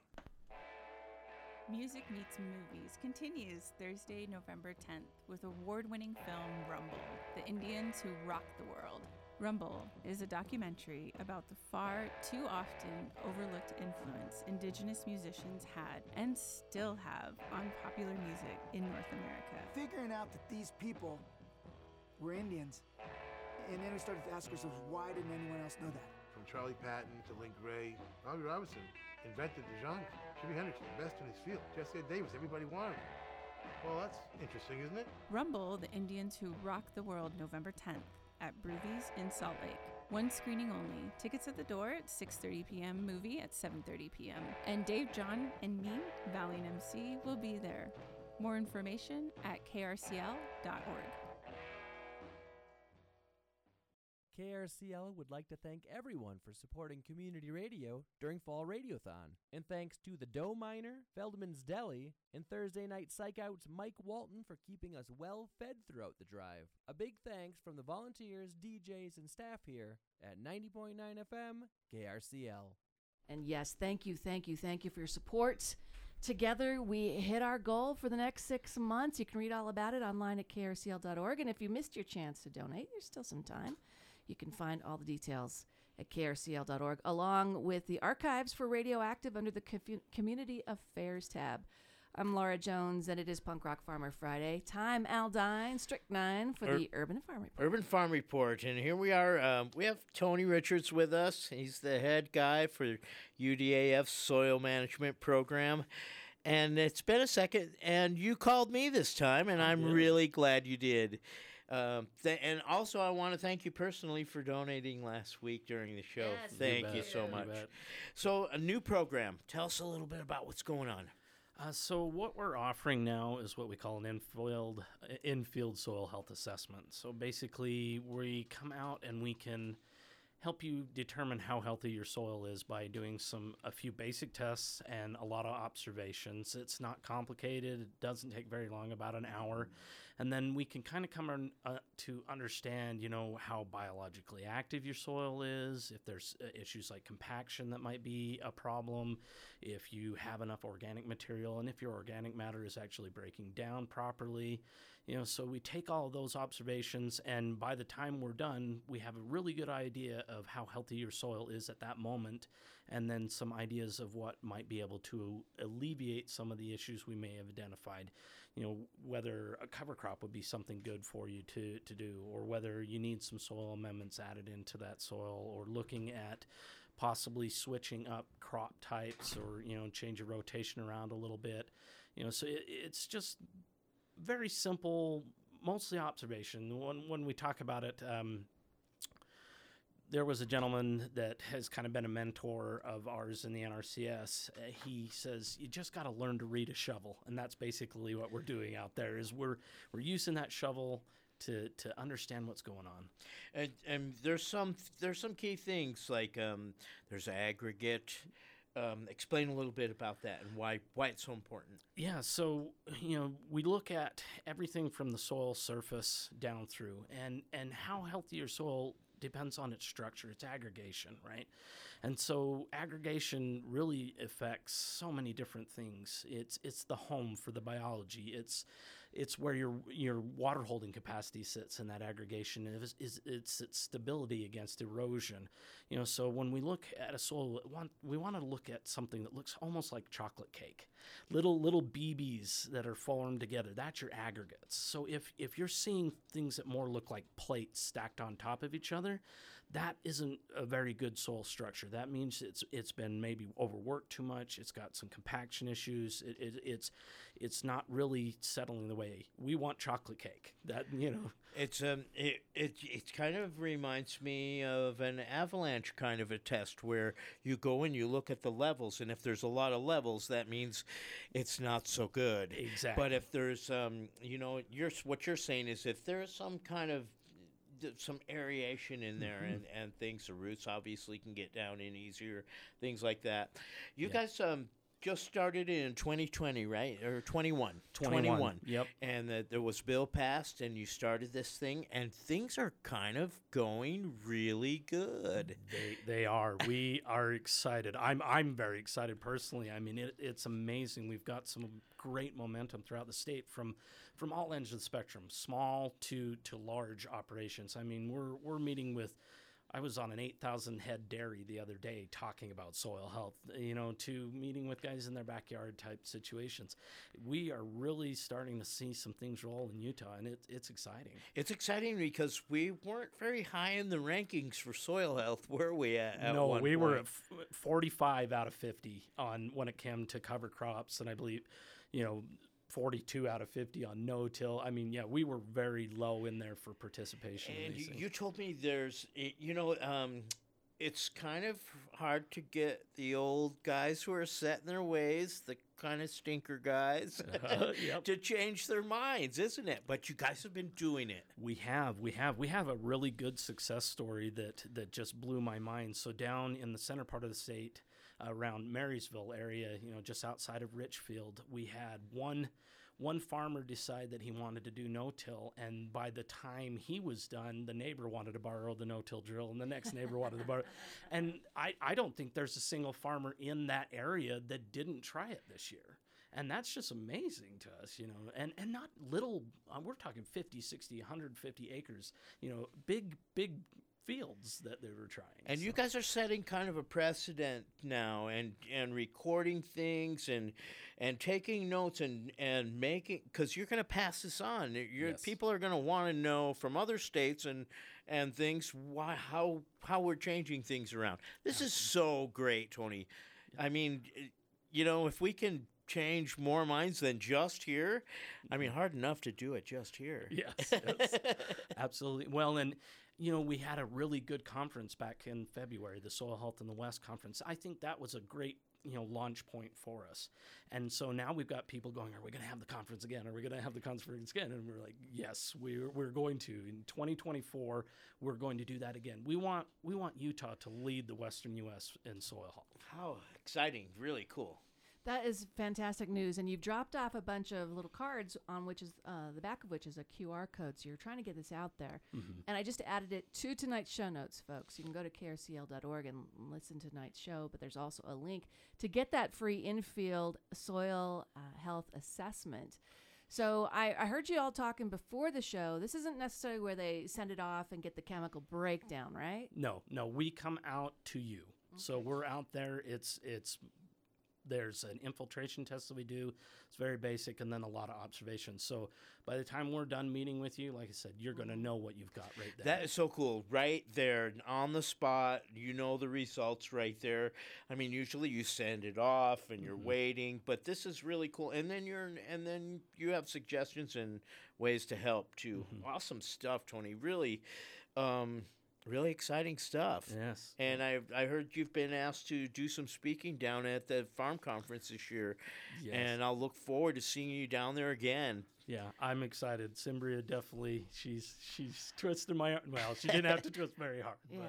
Music Meets Movies continues Thursday, November 10th with award winning film Rumble The Indians Who Rocked the World. Rumble is a documentary about the far too often overlooked influence Indigenous musicians had and still have on popular music in North America. Figuring out that these people were Indians, and then we started to ask ourselves, why didn't anyone else know that? From Charley Patton to Link Wray, Robbie Robertson invented the genre. Jimi Hendrix, the best in his field. Jesse Davis, everybody wanted him. Well, that's interesting, isn't it? Rumble, The Indians Who Rock the World, November 10th at Brewvies in Salt Lake. One screening only. Tickets at the door at 6:30 p.m. Movie at 7:30 p.m. And Dave, John, and me, Valiant MC, will be there. More information at krcl.org. KRCL would like to thank everyone for supporting community radio during Fall Radiothon. And thanks to the Dough Miner, Feldman's Deli, and Thursday Night Psychouts Mike Walton for keeping us well fed throughout the drive. A big thanks from the volunteers, DJs, and staff here at 90.9 FM KRCL. And yes, thank you, thank you, thank you for your support. Together, we hit our goal for the next six months. You can read all about it online at krcl.org. And if you missed your chance to donate, there's still some time. You can find all the details at krcl.org, along with the archives for Radioactive under the Community Affairs tab. I'm Laura Jones, and it is Punk Rock Farmer Friday. Time Aldine, Strychnine for Ur- the Urban Farm Report. Urban Farm Report, and here we are. Um, we have Tony Richards with us. He's the head guy for UDAF Soil Management Program. And it's been a second, and you called me this time, and I'm really glad you did. Um, th- and also, I want to thank you personally for donating last week during the show. Yes, thank thank you so you. much. You bet. So, a new program. Tell us a little bit about what's going on. Uh, so what we're offering now is what we call an infield infield soil health assessment. So basically, we come out and we can help you determine how healthy your soil is by doing some a few basic tests and a lot of observations. It's not complicated. It doesn't take very long, about an hour. And then we can kind of come on, uh, to understand, you know, how biologically active your soil is, if there's uh, issues like compaction that might be a problem, if you have enough organic material, and if your organic matter is actually breaking down properly. You know, so we take all those observations, and by the time we're done, we have a really good idea of how healthy your soil is at that moment, and then some ideas of what might be able to alleviate some of the issues we may have identified. You know, whether a cover crop would be something good for you to, to do, or whether you need some soil amendments added into that soil, or looking at possibly switching up crop types or you know change your rotation around a little bit you know so it, it's just very simple mostly observation when when we talk about it um, there was a gentleman that has kind of been a mentor of ours in the NRCS. Uh, he says you just got to learn to read a shovel, and that's basically what we're doing out there. Is we're we're using that shovel to to understand what's going on. And, and there's some there's some key things like um, there's aggregate. Um, explain a little bit about that and why why it's so important. Yeah, so you know we look at everything from the soil surface down through, and and how healthy your soil depends on its structure, its aggregation, right? And so aggregation really affects so many different things. It's it's the home for the biology. It's it's where your your water holding capacity sits in that aggregation. Is, is it's its stability against erosion. You know, so when we look at a soil, we want we want to look at something that looks almost like chocolate cake, little little BBs that are formed together. That's your aggregates. So if if you're seeing things that more look like plates stacked on top of each other, that isn't a very good soil structure. That means it's it's been maybe overworked too much. It's got some compaction issues. It, it, it's it's not really settling the way we want chocolate cake. That you know, It's um it, it it kind of reminds me of an avalanche kind of a test where you go and you look at the levels and if there's a lot of levels that means it's not so good. Exactly. But if there's um you know you're what you're saying is if there's some kind of some aeration in there Mhm. and, and things the roots obviously can get down in easier things like that. You Yeah. guys um just started in 2020, right? Or 21. 21, yep. And that there was bill passed and you started this thing and things are kind of going really good. They they are. We are excited. I'm I'm very excited personally. I mean, it, it's amazing. We've got some great momentum throughout the state from from all ends of the spectrum, small to to large operations. I mean, we're we're meeting with. I was on an 8,000 head dairy the other day talking about soil health, you know, to meeting with guys in their backyard type situations. We are really starting to see some things roll in Utah, and it, it's exciting. It's exciting because we weren't very high in the rankings for soil health, were we? At, at no, we were at f- 45 out of 50 on when it came to cover crops, and I believe, you know, 42 out of 50 on no-till. I mean, yeah, we were very low in there for participation. And you, you told me there's, you know, um, it's kind of hard to get the old guys who are set in their ways, the kind of stinker guys, Uh, yep. to change their minds, isn't it? But you guys have been doing it. We have, we have, we have a really good success story that that just blew my mind. So down in the center part of the state, around Marysvale area, you know, just outside of Richfield, we had one one farmer decide that he wanted to do no-till, and by the time he was done, the neighbor wanted to borrow the no-till drill, and the next neighbor wanted to borrow. And I, I don't think there's a single farmer in that area that didn't try it this year and that's just amazing to us you know and and not little uh, we're talking 50 60 150 acres you know big big fields that they were trying. And you guys are setting kind of a precedent now, and and recording things, and and taking notes, and and making because you're going to pass this on. You're, Yes. People are going to want to know from other states and and things why how how we're changing things around. This is so great, Tony. I mean, you know, if we can change more minds than just here, I mean, mm-hmm. hard enough to do it just here. Yes, yes. absolutely. Well, and you know, we had a really good conference back in February, the Soil Health in the West conference. I think that was a great you know launch point for us. And so now we've got people going, are we going to have the conference again? Are we going to have the conference again? And we're like, yes, we're we're going to. In 2024, we're going to do that again. We want we want Utah to lead the Western U.S. in soil health. How exciting! Really cool. That is fantastic news, and you've dropped off a bunch of little cards on which is uh, the back of which is a QR code. So you're trying to get this out there, Mhm. and I just added it to tonight's show notes, folks. You can go to krcl.org and listen to tonight's show, but there's also a link to get that free infield soil uh, health assessment. So I, I heard you all talking before the show. This isn't necessarily where they send it off and get the chemical breakdown, right? No, no, we come out to you. So we're out there. It's it's there's an infiltration test that we do. It's very basic, and then a lot of observations. So by the time we're done meeting with you, like I said, you're going to know what you've got right there. That is so cool. Right there on the spot, you know the results right there. I mean, usually you send it off and you're Mm-hmm. waiting, but this is really cool. And then you're and then you have suggestions and ways to help too. Mm-hmm. Awesome stuff, Tony. Really um really exciting stuff. Yes. And I I heard you've been asked to do some speaking down at the farm conference this year. Yes. And I'll look forward to seeing you down there again. Yeah, I'm excited. Cimbria definitely. She's she's twisted my arm. Well, she didn't have to twist very hard. Yeah.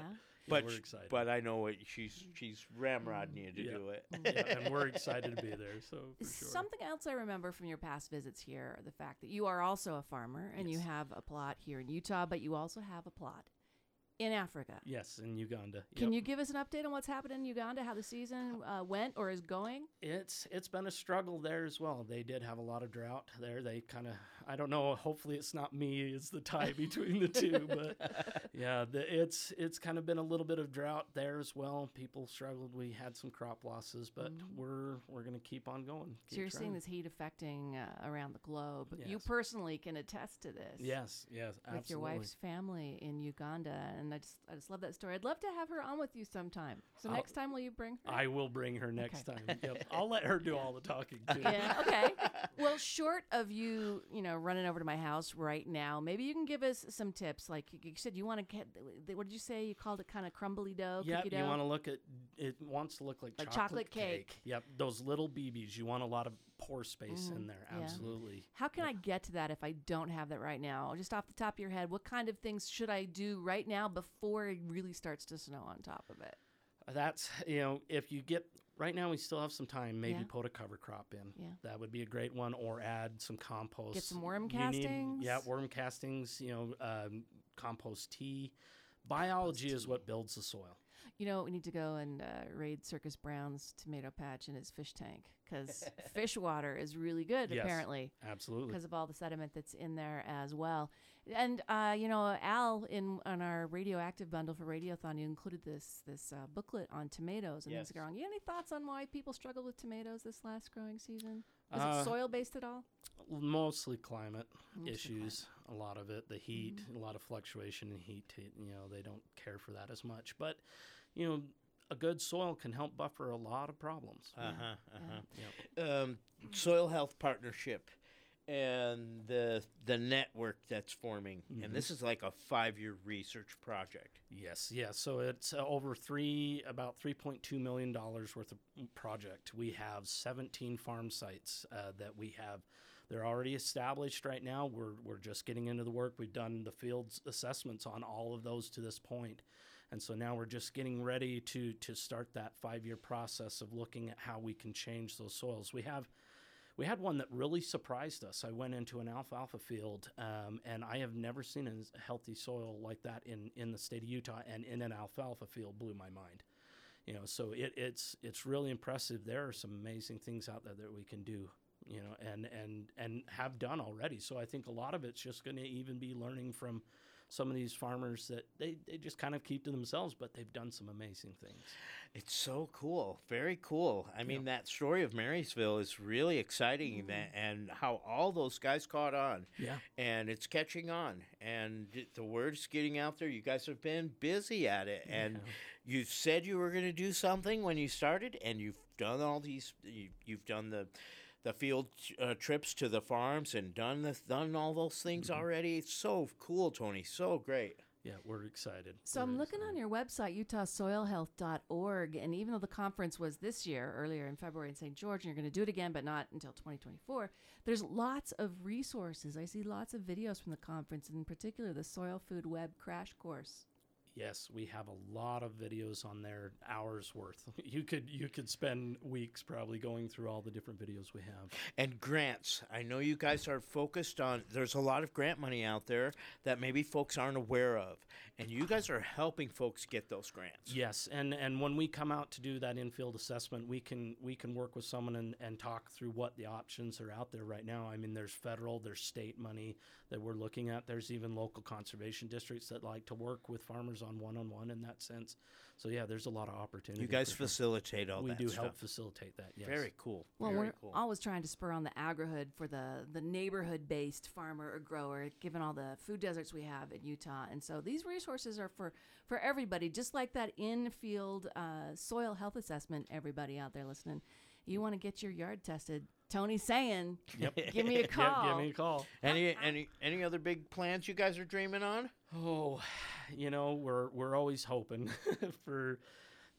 But, But yeah, we're excited. But I know what she's she's ramrodding you to Yeah. do it. yeah, and we're excited to be there. So for sure. Something else I remember from your past visits here the fact that you are also a farmer and you have a plot here in Utah, but you also have a plot in Africa. Yes, in Uganda. Can you give us an update on what's happening in Uganda, how the season uh, went or is going? It's it's been a struggle there as well. They did have a lot of drought there. They kind of I don't know. Hopefully it's not me. It's the tie between the two. But yeah, the, it's it's kind of been a little bit of drought there as well. People struggled. We had some crop losses, but we're we're gonna keep on going. Mm-hmm. So you're seeing this heat affecting uh, around the globe. You personally can attest to this. Yes, yes, With your wife's family in Uganda, and I just I just love that story. I'd love to have her on with you sometime. So I'll- next time, will you bring her? I will bring her next Okay. time. Yep. I'll let her do all the talking too. yeah. Okay. Well, short of you, you know, running over to my house right now, maybe you can give us some tips. Like you said, you want to get. What did you say? You called it kind of crumbly dough. Cookie you want to look at it. Wants to look like, Like chocolate, chocolate cake. Yep, those little BBs. You want a lot of pore space in Mhm, there. yeah. Absolutely. How can I get to that if I don't have that right now? Just off the top of your head, what kind of things should I do right now before it really starts to snow on top of it? That's you know, if you get right now, we still have some time. Maybe Yeah. put a cover crop in. Yeah. that would be a great one. Or add some compost. Get some worm You need- castings? yeah, worm castings. You know, um, compost tea. Biology is what builds the soil. You know, we need to go and uh, raid Circus Brown's tomato patch in his fish tank because fish water is really good, Yes, apparently. absolutely. Because of all the sediment that's in there as well. And, uh, you know, Al, in on our radioactive bundle for Radiothon, you included this this uh, booklet on tomatoes and Yes. things growing. You any thoughts on why people struggle with tomatoes this last growing season? Is Uh, it soil based at all? Mostly climate Mostly issues. A lot of it, the heat, Mm-hmm. a lot of fluctuation in heat. t- You know, they don't care for that as much. But you know, a good soil can help buffer a lot of problems. Uh huh. Uh huh. Yep. Um, soil health partnership and the the network that's forming, Mhm. and this is like a five year research project. Yes, yes. So it's uh, over three, about three point two million dollars worth of project. We have seventeen farm sites uh, that we have. They're already established right now. We're we're just getting into the work. We've done the fields assessments on all of those to this point, and so now we're just getting ready to to start that five year process of looking at how we can change those soils. We have we had one that really surprised us. I went into an alfalfa field, um, and I have never seen a healthy soil like that in, in the state of Utah, and in an alfalfa field blew my mind. You know, so it, it's it's really impressive. There are some amazing things out there that we can do. You know, and and and have done already. So I think a lot of it's just going to even be learning from some of these farmers that they, they just kind of keep to themselves, but they've done some amazing things. It's so cool, very cool. I mean, that story of Marysvale is really exciting, mm-hmm. that, and how all those guys caught on. Yeah. and it's catching on, and the word's getting out there. You guys have been busy at it, and you said you were going to do something when you started, and you've done all these. You, you've done the. The field uh, trips to the farms and done the, done all those things already. It's so cool, Tony. So great. Yeah, we're excited. So I'm looking on your website, utahsoilhealth.org, and even though the conference was this year, earlier in February in St. George, and you're going to do it again, but not until 2024, there's lots of resources. I see lots of videos from the conference, in particular the Soil Food Web Crash Course. Yes, we have a lot of videos on there, hours worth. You could you could spend weeks probably going through all the different videos we have. And grants. I know you guys are focused on, there's a lot of grant money out there that maybe folks aren't aware of. And you guys are helping folks get those grants. Yes, and and when we come out to do that infield assessment, we can we can work with someone and, and talk through what the options are out there right now. I mean, there's federal, there's state money that we're looking at. There's even local conservation districts that like to work with farmers on one on one in that sense. So yeah, there's a lot of opportunity. You guys for sure. facilitate all we that We do stuff. help facilitate that. Yes. Very cool. Well, Very we're cool. always trying to spur on the agrihood for the, the neighborhood based farmer or grower, given all the food deserts we have in Utah. And so these resources are for, for everybody, just like that in field uh, soil health assessment, everybody out there listening. You want to get your yard tested. Tony's saying, Yep. give me a Yep, call. give me a call. Any any any other big plans you guys are dreaming on? Oh, you know, we're we're always hoping for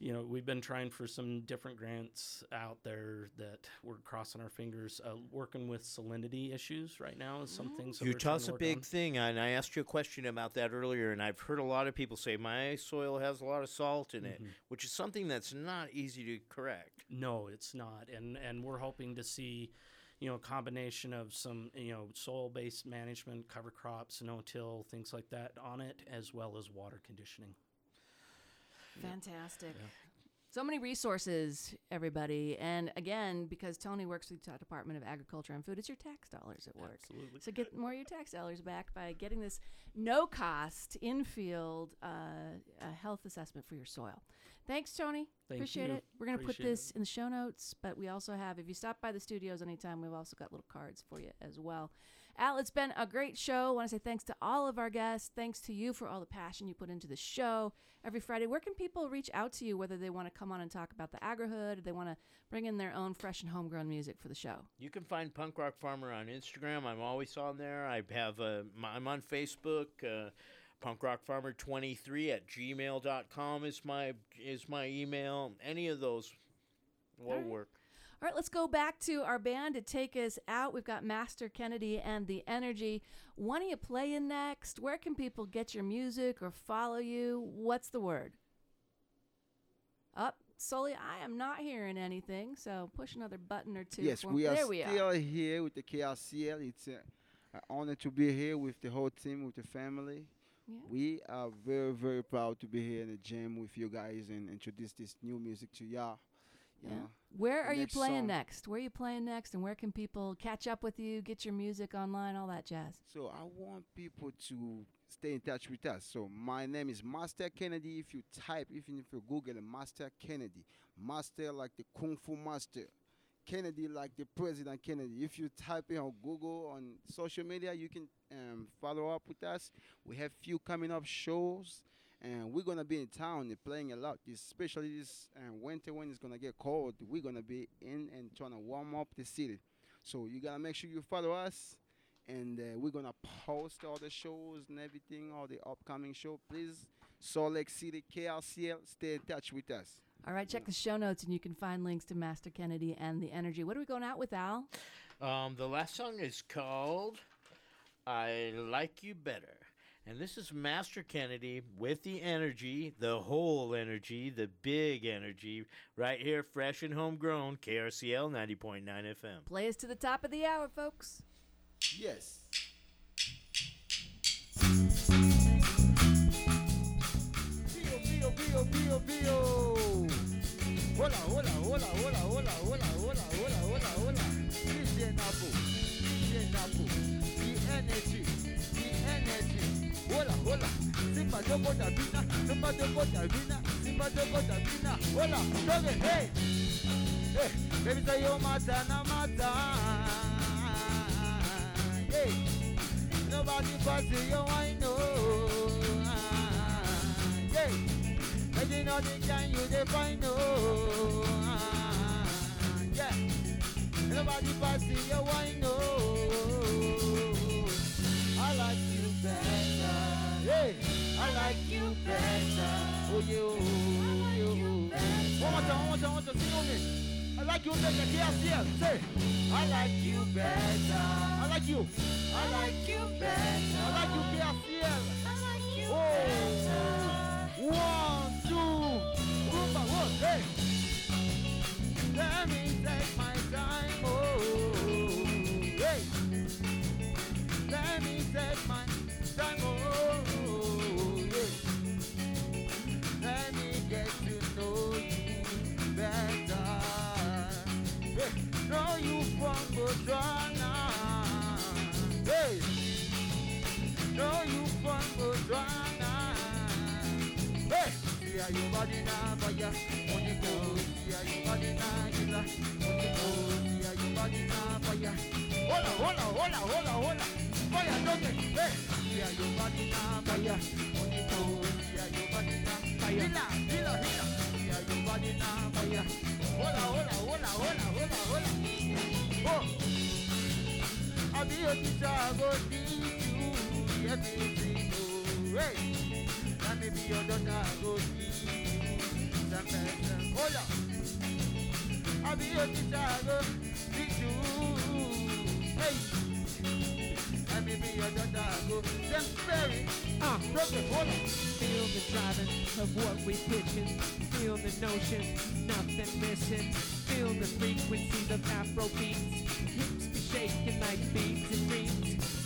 you know, we've been trying for some different grants out there that we're crossing our fingers. Uh, working with salinity issues right now is something. we're Utah's a big on. thing, and I asked you a question about that earlier, and I've heard a lot of people say my soil has a lot of salt in it, Mhm. which is something that's not easy to correct. No, it's not, and and we're hoping to see, you know, a combination of some you know soil-based management, cover crops, no-till, things like that on it, as well as water conditioning. Fantastic. So many resources, everybody. And again, because Tony works with the Department of Agriculture and Food, it's your tax dollars at work. Absolutely. So get more of your tax dollars back by getting this no cost infield uh, uh, health assessment for your soil. Thanks, Tony. Thank Appreciate you. it. We're going to put Appreciate this in the show notes, but we also have, if you stop by the studios anytime, we've also got little cards for you as well. Al, it's been a great show. I want to say thanks to all of our guests. Thanks to you for all the passion you put into the show every Friday. Where can people reach out to you, whether they want to come on and talk about the agrihood or they want to bring in their own fresh and homegrown music for the show? You can find Punk Rock Farmer on Instagram. I'm always on there. I have a, I'm on Facebook. Uh, Punk Rock Farmer 23 at gmail.com is my is my email. Any of those will Alright. work. All right, let's go back to our band to take us out. We've got Master Kennedy and the Energy. What are you playing next? Where can people get your music or follow you? What's the word? Up, Sully, I am not hearing anything, so push another button or two. Yes, we are there we still are. here with the KRCL. It's uh, an honor to be here with the whole team, with the family. Yeah. We are very, very proud to be here in the gym with you guys and introduce this new music to y'all. Yeah. know. Where are you playing song- next? Where are you playing next? And where can people catch up with you, get your music online, all that jazz? So I want people to stay in touch with us. So my name is Master Kennedy. If you type, even if you Google Master Kennedy, Master like the Kung Fu Master, Kennedy like the President Kennedy. If you type it on Google on social media, you can um, follow up with us. We have few coming up shows. And we're gonna be in town and playing a lot, especially this uh, winter when it's gonna get cold. We're gonna be in and trying to warm up the city. So you gotta make sure you follow us and uh, we're gonna post all the shows and everything, all the upcoming show. Please, Salt Lake City KLCL, stay in touch with us. All right, check the show notes and you can find links to Master Kennedy and the Energy. What are we going out with, Al? Um, the last song is called I Like You Better. And this is Master Kennedy with the energy, the whole energy, the big energy, right here, fresh and homegrown, KRCL 90.9 FM. Play us to the top of the hour, folks. Yes. Pío, pío, pío, pío. Hola, hola, hola, hola, hola, hola, hola, hola, hola, hola. DJ Nabu, DJ Nabu, the energy, the energy hola, hola, simba de botavina, simba de botavina, simba de botavina, hola, dog hey, hey, baby say yo mata na mata, hey, nobody pass yo I know, hey, baby nothing can you they find no, yeah, nobody pass yo I know, I like you baby. Hey, I like you better. Oh, oh, oh you, you. One more time, one more time, one more time. Sing on me. I like you better. Yes, yes. Say, I like you better. I like you. I like you better. I like you. Yes, yes. I like you oh. One, two, rumba, one, hey. Let me take my time. Oh, know you Botswana. Hey, see how your body now, but yeah, when you go, see how your body now, you when you go, see how your body now, but. Hola, hola, hola, hola, hola. Vaya, toque, hey, see how your body now, but yeah, when you go, see how your body now, vaya. Hila, hila, hila, see how your body now, but. Hola, hola, hola, hola, hola, hola. Oh. I'll be your teacher, I go teach Oh, hey. Let me be your daughter, go teach you some lesson. Hola. I'll be your teacher, go teach you. Hey. Let me be your daughter, go them very. Ah, broken, hola. Feel the driving of what we pitching. Feel the notion, nothing missing. Feel the frequencies of Afro beats. Hips be shaking like beads and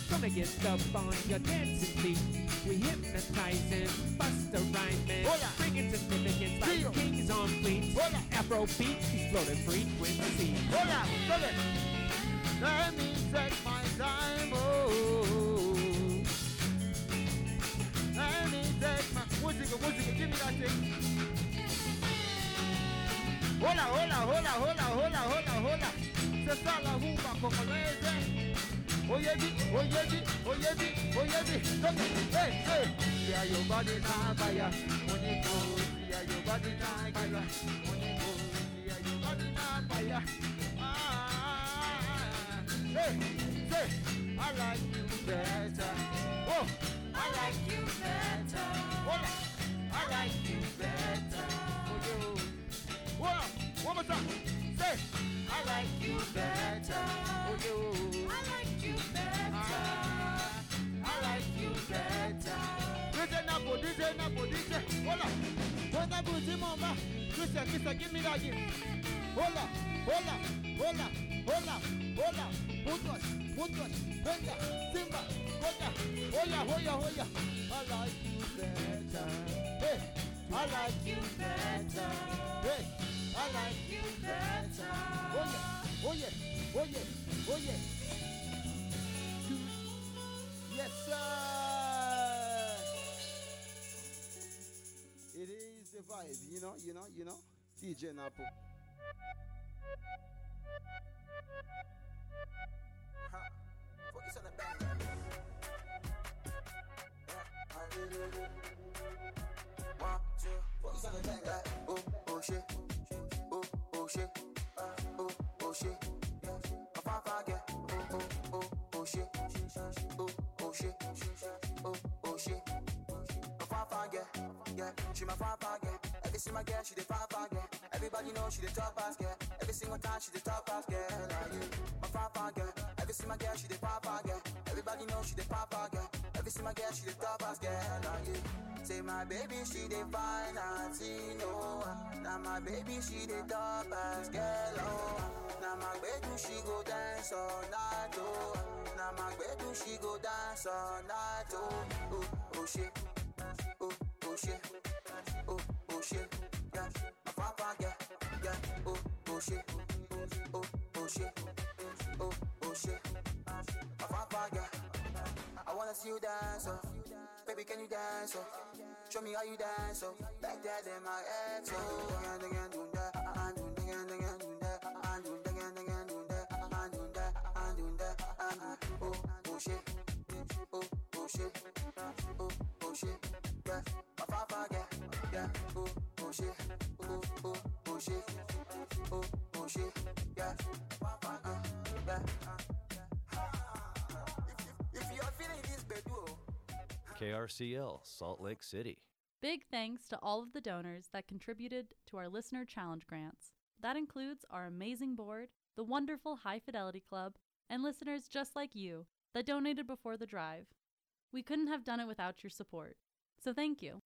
Gonna get up on your dancing feet. We hypnotizing, bust a rhyming, oh, bringing significance like kings on fleets. Oh, Afro beats, these floating frequencies. Oh, hola, toque. Let me take my time, oh. Let me take my música, música, give me that thing. Hola, hola, hola, hola, hola, hola, hola. Se está la rumba congolesa. Oye, di, oye, di, oye, di, oye, di. Toque, hey, hey. How your body now. When you go, see your body now. When you go, see your body now, vaya. Ah, hey, say, I like you better. Oh, I like you better. Hola, I like you better. Oh. Hola, one more time. Say, I like you better. Oh, you. I like you better. Ah. I like you better. DJ Napo, DJ Napo, DJ. Hola. Hola, Buzi Mama. Christian, Christian, give me that gift. Hola, hola, hola, hola, hola. Putwas, putwas, venga, simba, hoya, hoya, hoya, hoya. I like you better. Hey, I like you better. Hey, I like you better. Oye, oye, oye, oye. Yes, sir. It is the vibe, you know, you know, you know. DJ Napo. Yeah, she my fine girl. Every my girl, she the fine girl. Everybody know she the top ass girl. Every single time she the top ass girl. Like you, my fine girl. Every my girl, she the fine girl. Everybody know she the fine girl. Every my girl, she the top ass girl. Like you, say my baby, she the fine, I see no. Now my baby, she the top ass girl. Oh, now my baby, she go dance all night. Oh, now my baby, she go dance all night. Oh, oh, oh shit. See you dance, oh. Baby, can you dance? Oh, show me how you dance. Oh, that in my ex. Oh, again, again, doing that. I'm doing again, again, doing that. I'm doing again, again, doing that. I'm doing that. I'm doing that. Doing. Oh, oh shit. Oh, oh shit. Oh, oh shit. Yeah, my papa, yeah, yeah. Oh, oh shit. Oh, oh, oh shit. Oh, oh shit. Yeah, uh, yeah. KRCL, Salt Lake City. Big thanks to all of the donors that contributed to our listener challenge grants. That includes our amazing board, the wonderful High Fidelity Club, and listeners just like you that donated before the drive. We couldn't have done it without your support. So thank you.